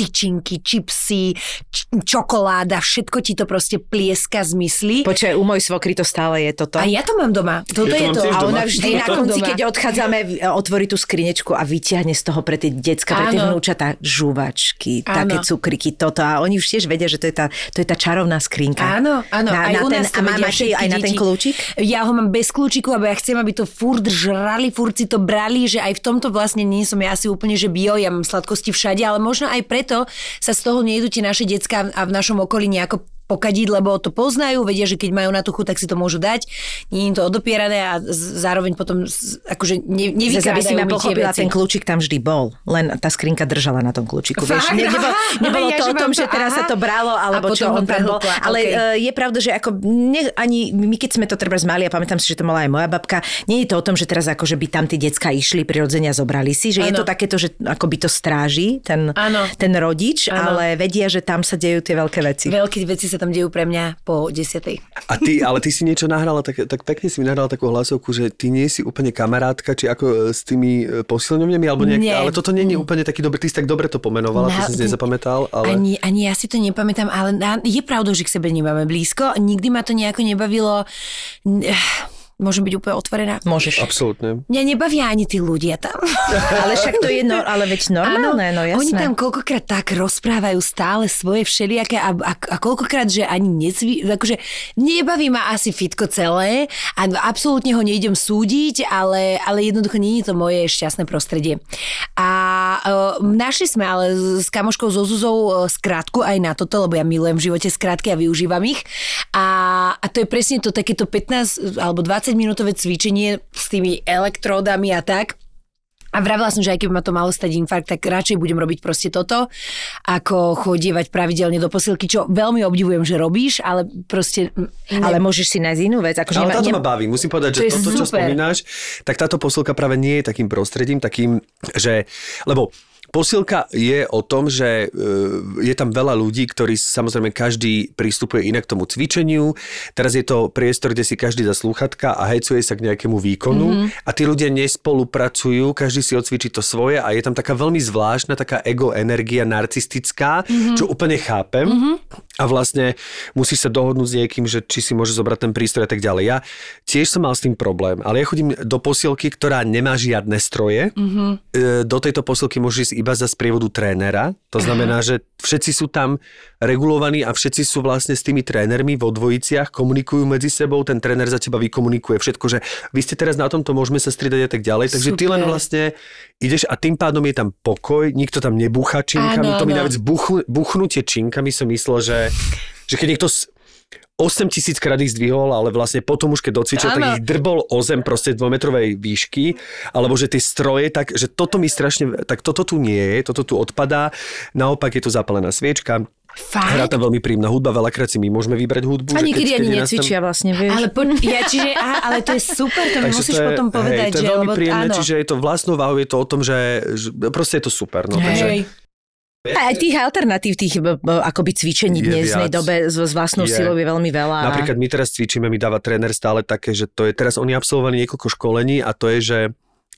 tyčinky, čipsy, č- čokoláda, všetko ti to proste plieska z mysli. Počkaj, u mojej svokry to stále je toto. A ja to mám doma. Toto Ja to je to. A doma. ona vždy na konci, keď odchádzame, otvorí tú skrinečku a vyťahne z toho pre tie decka, pre tie vnúčatá žuvačky, Áno. také cukriky, toto. A oni už tiež vedia, že to je tá, to je tá čarovná skrinka. Áno, áno. Na, aj na u ten, nás to a má vedia máte všetky aj na ten kľúčik? Ja ho mám bez kľúčiku, lebo ja chcem, aby to furt žrali, furt si to brali, že aj v tomto vlastne nie som ja asi úplne, že bio, ja mám sladkosti všade, ale možno aj preto sa z toho nejdu tie naše decka a v našom okolí nejako pokadiť, lebo to poznajú, vedia, že keď majú na tú chuť, tak si to môžu dať. Nie je to odopierané a zároveň potom akože ne, Zase, aby si ma tie pochopila, ten kľúčik tam vždy bol. Len tá skrinka držala na tom kľúčiku. Vieš? Ne, nebolo, nebolo ja, to o tom, mám že to- teraz aha. sa to bralo, alebo čo on tam bol. Ale okay. je pravda, že ako ne, ani my keď sme to treba mali, a pamätám si, že to mala aj moja babka, nie je to o tom, že teraz akože by tam tí decka išli prirodzene a zobrali si, že je to takéto, že ako by to stráži ten, Áno. ten rodič, Áno. ale vedia, že tam sa dejú tie veľké veci. Veľké veci sa tam dejú pre mňa po desiatej. A ty, ale ty si niečo nahrala, tak, tak pekne si mi nahrala takú hlasovku, že ty nie si úplne kamarátka, či ako e, s tými e, posilňovňami, alebo nejak, Nie. ale toto nie je úplne taký dobrý, ty si tak dobre to pomenovala, to Na- som si nezapamätal, ale... Ani, ani ja si to nepamätám, ale je pravdou, že k sebe nemáme blízko. Nikdy ma to nejako nebavilo. Môžem byť úplne otvorená. Môžeš. Absolútne. Mňa nebavia ani tí ľudia tam. Ale však to je, no, ale veď normálne, no jasné. Oni tam koľkokrát tak rozprávajú stále svoje všelijaké a, a, a koľkokrát, že ani necvi, akože nebaví ma asi fitko celé a absolútne ho nejdem súdiť, ale, ale jednoducho nie je to moje šťastné prostredie. A uh, našli sme ale s kamoškou zo Zuzou uh, skratku aj na toto, lebo ja milujem v živote skratky a využívam ich. A, to je presne to takéto 15 alebo 20 minútové cvičenie s tými elektródami a tak. A vravila som, že aj keby ma to malo stať infarkt, tak radšej budem robiť proste toto, ako chodievať pravidelne do posilky, čo veľmi obdivujem, že robíš, ale proste... mm, Ale môžeš si nájsť inú vec. Akože Ale nema- táto ma baví. Musím povedať, To že je toto, čo super. spomínaš, tak táto posilka práve nie je takým prostredím, takým, že... Lebo Posilka je o tom, že e, je tam veľa ľudí, ktorí samozrejme každý prístupuje inak k tomu cvičeniu. Teraz je to priestor, kde si každý za slúchatka a hecuje sa k nejakému výkonu mm-hmm. a tí ľudia nespolupracujú, každý si odcvičí to svoje a je tam taká veľmi zvláštna, taká ego energia narcistická, mm-hmm. čo úplne chápem. Mm-hmm. A vlastne musíš sa dohodnúť s niekým, že či si môže zobrať ten prístroj a tak ďalej. Ja tiež som mal s tým problém, ale ja chodím do posilky, ktorá nemá žiadne stroje. Mm-hmm. Do tejto posilky môžeš ísť iba za sprievodu trénera. To znamená, že všetci sú tam regulovaní a všetci sú vlastne s tými trénermi vo dvojiciach, komunikujú medzi sebou, ten tréner za teba vykomunikuje všetko, že vy ste teraz na tomto, môžeme sa striedať a tak ďalej. Takže ty len Super. vlastne ideš a tým pádom je tam pokoj, nikto tam nebúcha činkami, Áno, to mi najviac buchu, buchnutie činkami som myslel, že, že keď niekto 8 tisíc krát ich zdvihol, ale vlastne potom už keď docvičil, tak ich drbol o zem proste dvojmetrovej výšky, alebo že tie stroje, tak že toto mi strašne, tak toto tu nie je, toto tu odpadá, naopak je tu zapálená sviečka, Hrá Fakt? tam veľmi príjemná hudba, veľakrát si my môžeme vybrať hudbu. A niekedy ani nás tam- necvičia vlastne, vieš. Ale, po, ja, čiže, aha, ale to je super, to mi Takže musíš to je, potom povedať, hej, to je že veľmi lebo, príjemné, áno. čiže je to vlastnou váhou, je to o tom, že, že proste je to super. No, takže, Hej. A aj tých alternatív, tých akoby cvičení v dnešnej viac. dobe s, s vlastnou Je. silou je veľmi veľa. Napríklad my teraz cvičíme, mi dáva tréner stále také, že to je, teraz oni absolvovali niekoľko školení a to je, že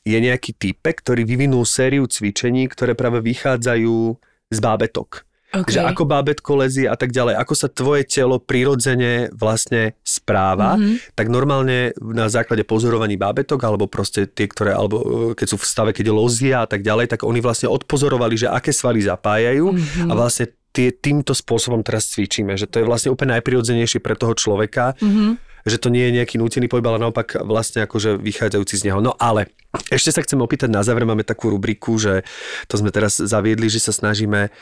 je nejaký typek, ktorý vyvinul sériu cvičení, ktoré práve vychádzajú z bábetok. Okay. Že ako bábetko lezie a tak ďalej, ako sa tvoje telo prirodzene vlastne správa, mm-hmm. tak normálne na základe pozorovaní bábetok, alebo proste tie, ktoré, alebo e, keď sú v stave, keď lozia a tak ďalej, tak oni vlastne odpozorovali, že aké svaly zapájajú mm-hmm. a vlastne tie, týmto spôsobom teraz cvičíme, že to je vlastne úplne najprirodzenejšie pre toho človeka, mm-hmm. že to nie je nejaký nútený pohyb, ale naopak vlastne akože vychádzajúci z neho. No ale ešte sa chcem opýtať na záver, máme takú rubriku, že to sme teraz zaviedli, že sa snažíme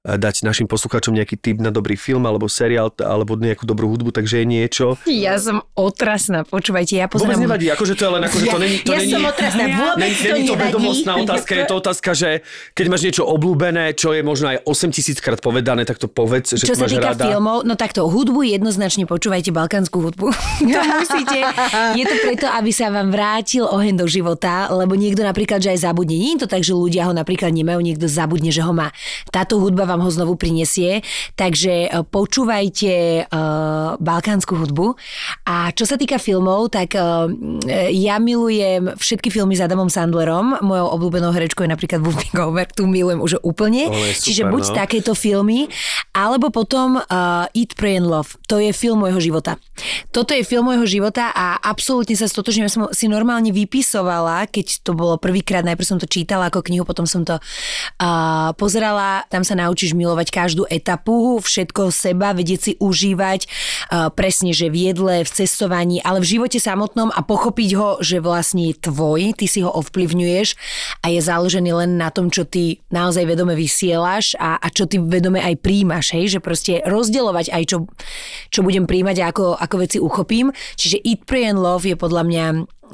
dať našim poslucháčom nejaký tip na dobrý film alebo seriál alebo nejakú dobrú hudbu, takže je niečo. Ja som otrasná, počúvajte, ja Vôbec pozerám... nevadí, akože to je len akože to není, to ja není, som otrasná, vôbec není, to není to vedomostná otázka, je to otázka, že keď máš niečo obľúbené, čo je možno aj 8 tisíc krát povedané, tak to povedz, že Čo sa týka rada. filmov, no takto, hudbu jednoznačne počúvajte balkánsku hudbu. to musíte. Je to preto, aby sa vám vrátil oheň do života, lebo niekto napríklad, že aj zabudne. Nie je to tak, že ľudia ho napríklad nemajú, niekto zabudne, že ho má. Táto hudba vám ho znovu prinesie. Takže uh, počúvajte uh, balkánsku hudbu. A čo sa týka filmov, tak uh, ja milujem všetky filmy s Adamom Sandlerom. Mojou obľúbenou herečkou je napríklad Whoopi Goldberg, tu milujem už úplne. Super, Čiže buď no. takéto filmy, alebo potom uh, Eat, Pray and Love. To je film môjho života. Toto je film môjho života a absolútne sa stotožňujem. Ja som si normálne vypisovala, keď to bolo prvýkrát, najprv som to čítala ako knihu, potom som to uh, pozerala. Tam sa naučíš milovať každú etapu, všetko seba, vedieť si užívať uh, presne, že v jedle, v cestovaní, ale v živote samotnom a pochopiť ho, že vlastne je tvoj, ty si ho ovplyvňuješ a je založený len na tom, čo ty naozaj vedome vysielaš a, a čo ty vedome aj príjmaš, hej? že proste rozdeľovať aj čo, čo budem príjmať a ako, ako veci uchopím. Čiže Eat, Pray and Love je podľa mňa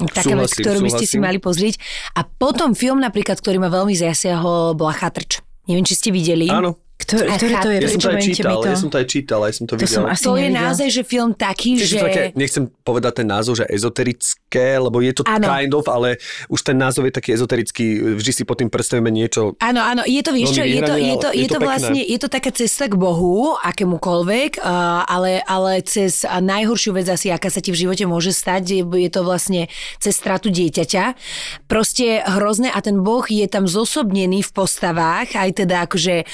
taká vec, ktorú by ste si mali pozrieť. A potom film napríklad, ktorý ma veľmi zasiahol, bola Chatrč. Neviem, či ste videli. Áno. Ktoré, A ktoré to je? Ja som to aj čítal, to. ja som to aj čítal, aj som to To videl. som asi To je nevidela. naozaj, že film taký, Čiže že... také, nechcem povedať ten názov, že ezoterické, lebo je to Áno. kind of, ale už ten názov je taký ezoterický, vždy si pod tým predstavíme niečo. Áno, áno, je to, vieš čo, je to, je to, je je to vlastne, je to taká cesta k Bohu, akémukoľvek, uh, ale, ale cez najhoršiu vec asi, aká sa ti v živote môže stať, je, je to vlastne cez stratu dieťaťa. Proste hrozné a ten Boh je tam zosobnený v postavách, aj teda akože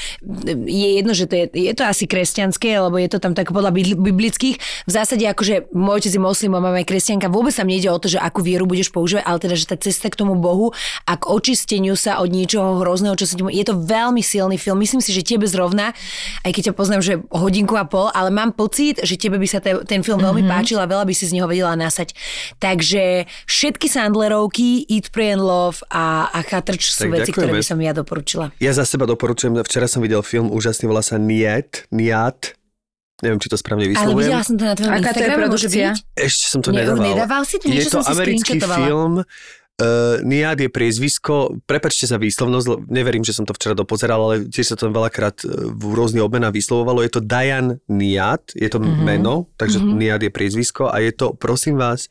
je jedno, že to je, je to asi kresťanské, lebo je to tam tak podľa bibli- biblických. V zásade akože môj otec je moslim mama je kresťanka, vôbec tam nejde o to, že akú vieru budeš používať, ale teda, že tá cesta k tomu Bohu a k očisteniu sa od niečoho hrozného, čo sa ti... Je to veľmi silný film. Myslím si, že tebe zrovna, aj keď ťa poznám, že hodinku a pol, ale mám pocit, že tebe by sa te, ten film veľmi mm-hmm. páčil a veľa by si z neho vedela nasať. Takže všetky Sandlerovky, Eat, Pray and Love a, a Chatrč sú Tak veci, ktoré by som ja doporučila. Ja za seba doporučujem, včera som videl film, úžasný, volá sa Niet, Niet, neviem, či to správne Ale vyslovujem. videla som to na tvojom Aká to je produkcia? Ešte som to Ne- nedával. nedával si to? Je to som si americký film, Uh, Niad je priezvisko, prepačte za výslovnosť, neverím, že som to včera dopozeral, ale tiež sa to veľakrát eh, v rôznych obmenách vyslovovalo. Je to Diane Niad, je to Mhm. mm-hmm. meno, takže mm-hmm. Niad je priezvisko a je to, prosím vás,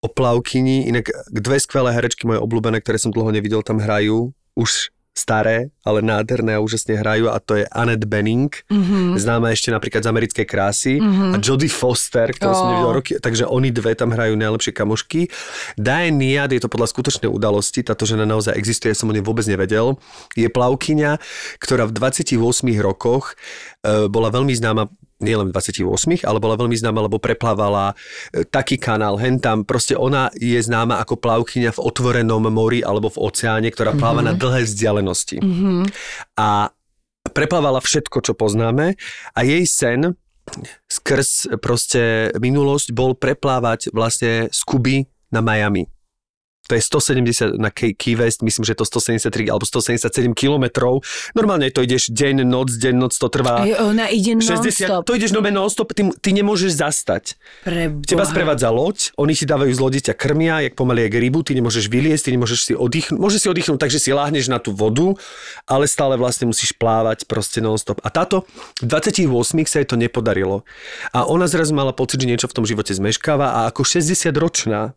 o plavkyni. Inak dve skvelé herečky moje obľúbené, ktoré som dlho nevidel, tam hrajú. Už staré, ale nádherné a úžasne hrajú a to je Annette Bening, mm-hmm. známa ešte napríklad z americkej krásy mm-hmm. a Jodie Foster, ktorú som Ó. nevidel roky, takže oni dve tam hrajú najlepšie kamošky. Diane Niad je to podľa skutočnej udalosti, táto žena naozaj existuje, ja som o nej vôbec nevedel. Je plavkyňa, ktorá v 28 rokoch e, bola veľmi známa nielen v 28, ale bola veľmi známa, lebo preplávala e, taký kanál, hen tam. Proste ona je známa ako plavkyňa v otvorenom mori alebo v oceáne, ktorá pláva mm-hmm. na dlhé vzdialenosti. Mm-hmm. A preplávala všetko, čo poznáme a jej sen skrz proste minulosť bol preplávať vlastne z Kuby na Miami. To je 170 na Key West, myslím, že je to 173 alebo 177 kilometrov. Normálne to ideš deň, noc, deň, noc, to trvá Ej, Ona ide 60, non-stop. to ideš nové non-stop, ty, ty nemôžeš zastať. Pre Teba sprevádza loď, oni si dávajú z lode, ťa krmia, jak pomaly jak rybu, ty nemôžeš vyliesť, ty nemôžeš si oddychnúť, môžeš si oddychnúť tak, že si láhneš na tú vodu, ale stále vlastne musíš plávať proste non-stop. A táto v 28 sa jej to nepodarilo. A ona zrazu mala pocit, že niečo v tom živote zmeškáva a ako 60 ročná,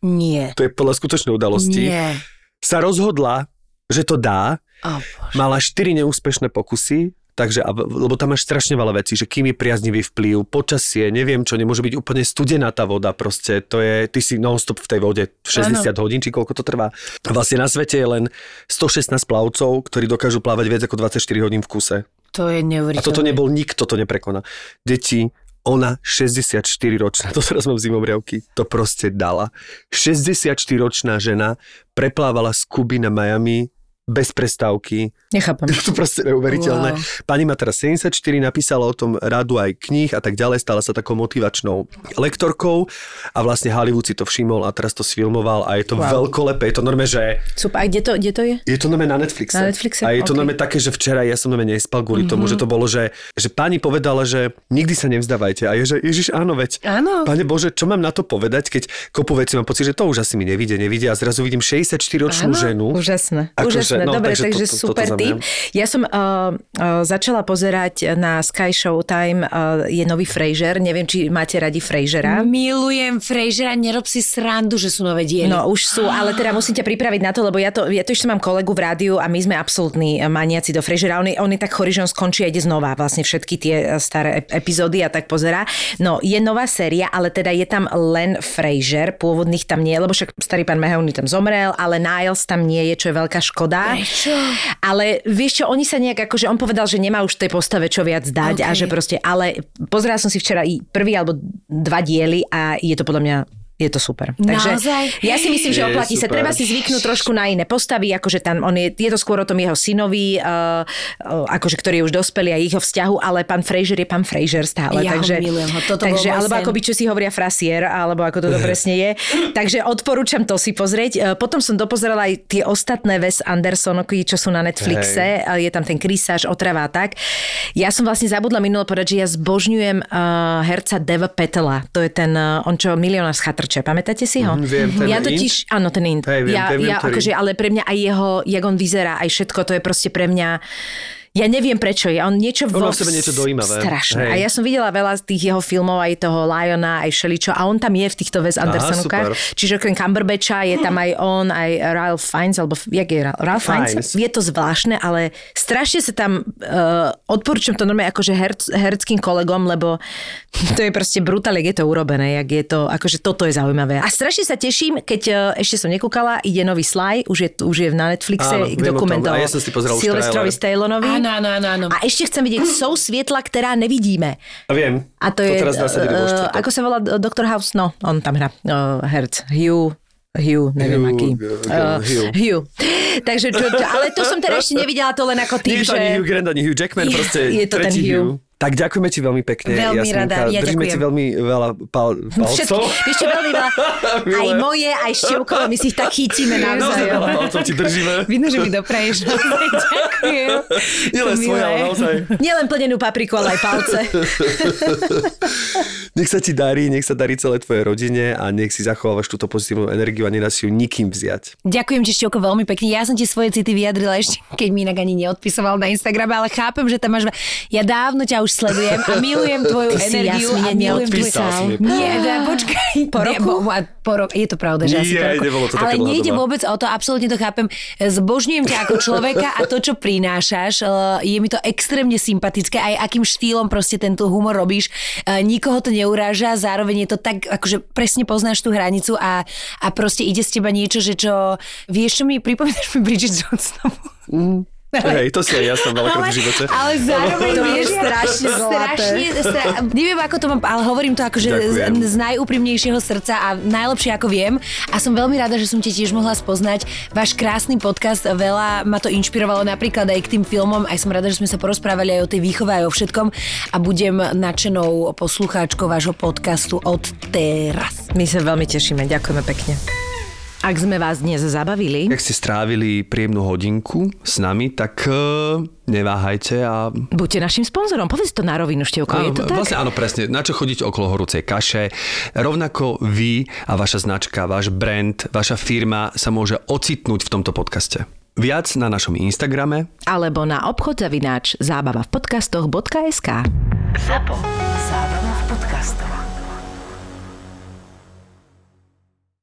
Nie. to je podľa skutočnej udalosti, Nie. sa rozhodla, že to dá, Oh, bože. Mala 4 neúspešné pokusy, takže, a- lebo tam máš strašne veľa vecí, že kým je priaznivý vplyv, počasie, neviem čo, nemôže byť úplne studená tá voda, proste to je, ty si non-stop v tej vode 60 ano. hodín, či koľko to trvá. A Vlastne na svete je len 116 plavcov, ktorí dokážu plávať viac ako 24 hodín v kuse. To je A neuveriteľné. toto nebol nikto, to neprekoná. Deti, ona 64 ročná, to teraz mám zimobriavky, to proste dala. 64 ročná žena preplávala z Kuby na Miami bez prestávky, Nechápem. je to proste neuveriteľné. Wow. Pani má teraz 74, napísala o tom rádu aj kníh a tak ďalej, stala sa takou motivačnou lektorkou a vlastne Hollywood si to všimol a teraz to sfilmoval a je to Wow. veľkolepé, je to normálne, že Super. A kde to, kde to je? je to normálne na Netflixe. Na Netflixe, A je to ok. normálne také, že včera ja som normálne nespal kvôli mm-hmm. tomu, že to bolo, že, že pani povedala, že nikdy sa nevzdávajte. A je, že Ježiš, áno, veď. Áno. Pane Bože, čo mám na to povedať, keď kopu veci mám pocit, že to už asi mi nevidia, nevidia a zrazu vidím 64-ročnú ženu. Úžasné. Úžasné. Jasné. no, Dobre, takže takže to- to- super za tip. Ja som uh, uh, začala pozerať na Sky Showtime, uh, je nový Frasier, neviem, či máte radi Frasera. Milujem Frasera, nerob si srandu, že sú nové diely. No už sú, ale teda musím ťa pripraviť na to, lebo ja to, ja to ešte mám kolegu v rádiu a my sme absolútni maniaci do Frasera. On je, on je tak chorý, že on skončí a ide znova vlastne všetky tie staré ep- epizódy a tak pozera. No, je nová séria, ale teda je tam len Frasier, pôvodných tam nie, lebo však starý pán Mahoney tam zomrel, ale Niles tam nie je, čo je veľká škoda. Prečo? Ale vieš čo, oni sa nejak, akože on povedal, že nemá už tej postave čo viac dať okay. a že proste, ale pozerala som si včera i prvý alebo dva diely a je to podľa mňa je to super. Takže Naozaj? ja si myslím, že Je oplatí sa. Treba si zvyknúť trošku na iné postavy, akože tam on je, je to skôr o tom jeho synovi, uh, akože ktorý je už dospelý a jeho vzťahu, ale pán Fraser je pán Fraser stále. Ja ho takže, milujem, ho. Toto bol takže, alebo sen. ako by čo si hovoria frasier, alebo ako toto presne je. Takže odporúčam to si pozrieť. Uh, Potom som dopozerala aj tie ostatné Wes Andersonovky, čo sú na Netflixe. Uh, Je tam ten krysáž, otrava a tak. Ja som vlastne zabudla minulo povedať, že ja zbožňujem uh, herca Deva Petela. To je ten, uh, on čo milionár z chatrče. Pamätáte si ho? Mhm, viem, ten ja Int? totiž, áno, ten int. Hej, viem, ja, ten viem, ja, akože, ale pre mňa aj jeho, jak on vyzerá, aj všetko, to je proste pre mňa ja neviem prečo, ja on niečo On má vo v sebe niečo dojímavé. Strašné. Hej. A ja som videla veľa z tých jeho filmov, aj toho Liona, aj Šeličo, a on tam je v týchto Wes Andersonovkách. Čiže okrem Cumberbatcha je tam aj on, aj Ralph Fiennes, alebo jak je Ra- Ralph Fiennes? Fiennes. Je to zvláštne, ale strašne sa tam uh, odporúčam to normálne akože herc, hereckým kolegom, lebo to je proste brutál, jak je to urobené, jak je to, akože toto je zaujímavé. A strašne sa teším, keď uh, ešte som nekúkala, ide nový Sly, už je, už je na Netflixe Áno, dokument o ja som si pozeral už Sylvestrovi trailer. Stallonovi. Áno, áno, áno, áno. A ešte chcem vidieť Sou svietla, ktorá nevidíme. A viem. A to, je, teraz štvrtok. ako sa volá eh, Dr. House? No, on tam hrá uh, herc. Hugh, Hugh, neviem Hugh, aký. Hugh, Eh, Hugh. Hugh. Takže, čo, čo, ale to som teda ešte nevidela to len ako Nie tým, je to že... ani Hugh Grant, ani Hugh Jackman, Je- proste je to ten tretí Hugh. Tak ďakujeme ti veľmi pekne. Veľmi Jasminka. rada, ja Držíme ti ďakujem. veľmi veľa pal, Všetky, palcov. vieš čo, veľmi veľa. Aj moje, aj števkové, my si ich tak chytíme Naozaj veľa navzájom. palcov ti držíme. Vidno, že mi dopraješ. Ďakujem. Nie len To svoje, ale naozaj. Nielen plnenú papriku, ale aj palce. Nech sa ti darí, nech sa darí celé tvoje rodine a nech si zachovávaš túto pozitívnu energiu a nedá si ju nikým vziať. Ďakujem ti, Števko, veľmi pekne. Ja som ti svoje city vyjadrila ešte, keď mi inak ani neodpisoval na Instagrame, ale chápem, že tam máš... Ja dávno ťa už sledujem a milujem tvoju Ty si energiu. Jasmine a milujem neodpísal si mi. Nie, da, počkaj. Po Nie, roku? bo, po roku. Je to pravda, že asi Nie, po roku. nebolo to Ale nejde doba. vôbec o to, absolútne to chápem. Zbožňujem ťa ako človeka a to, čo prinášaš, eh, je mi to extrémne sympatické, aj akým štýlom proste tento humor robíš. Eh, Nikoho to neuráža, zároveň je to tak, akože presne poznáš tú hranicu a, a proste ide z teba niečo, že čo... Vieš, čo mi pripomínaš mi Bridget Johnsonovú? Hej, to si aj ja som veľakrát v živote. ale zároveň To vieš, strašne strašne, stra, neviem ako to mám, ale hovorím to akože z, z najúprimnejšieho srdca a najlepšie ako viem. A som veľmi rada, že som ťa tiež mohla spoznať. Váš krásny podcast, veľa ma to inšpirovalo napríklad aj k tým filmom. Aj som rada, že sme sa porozprávali aj o tej výchove, aj o všetkom. A budem nadšenou poslucháčkou vášho podcastu od teraz. My sa veľmi tešíme, ďakujeme pekne. Ak sme vás dnes zabavili, Ak ste strávili príjemnú hodinku s nami, tak uh, neváhajte a buďte našim sponzorom. Povedz to na rovinu, Števko, je to tak? Vlastne áno, presne. Na čo chodíte okolo horúcej kaše. Rovnako vy a vaša značka, váš brand, vaša firma sa môže ocitnúť v tomto podcaste. Viac na našom Instagrame. Alebo na obchod zavináč zábava v podcastoch.sk. Zapo. Zábrná v podcastovách.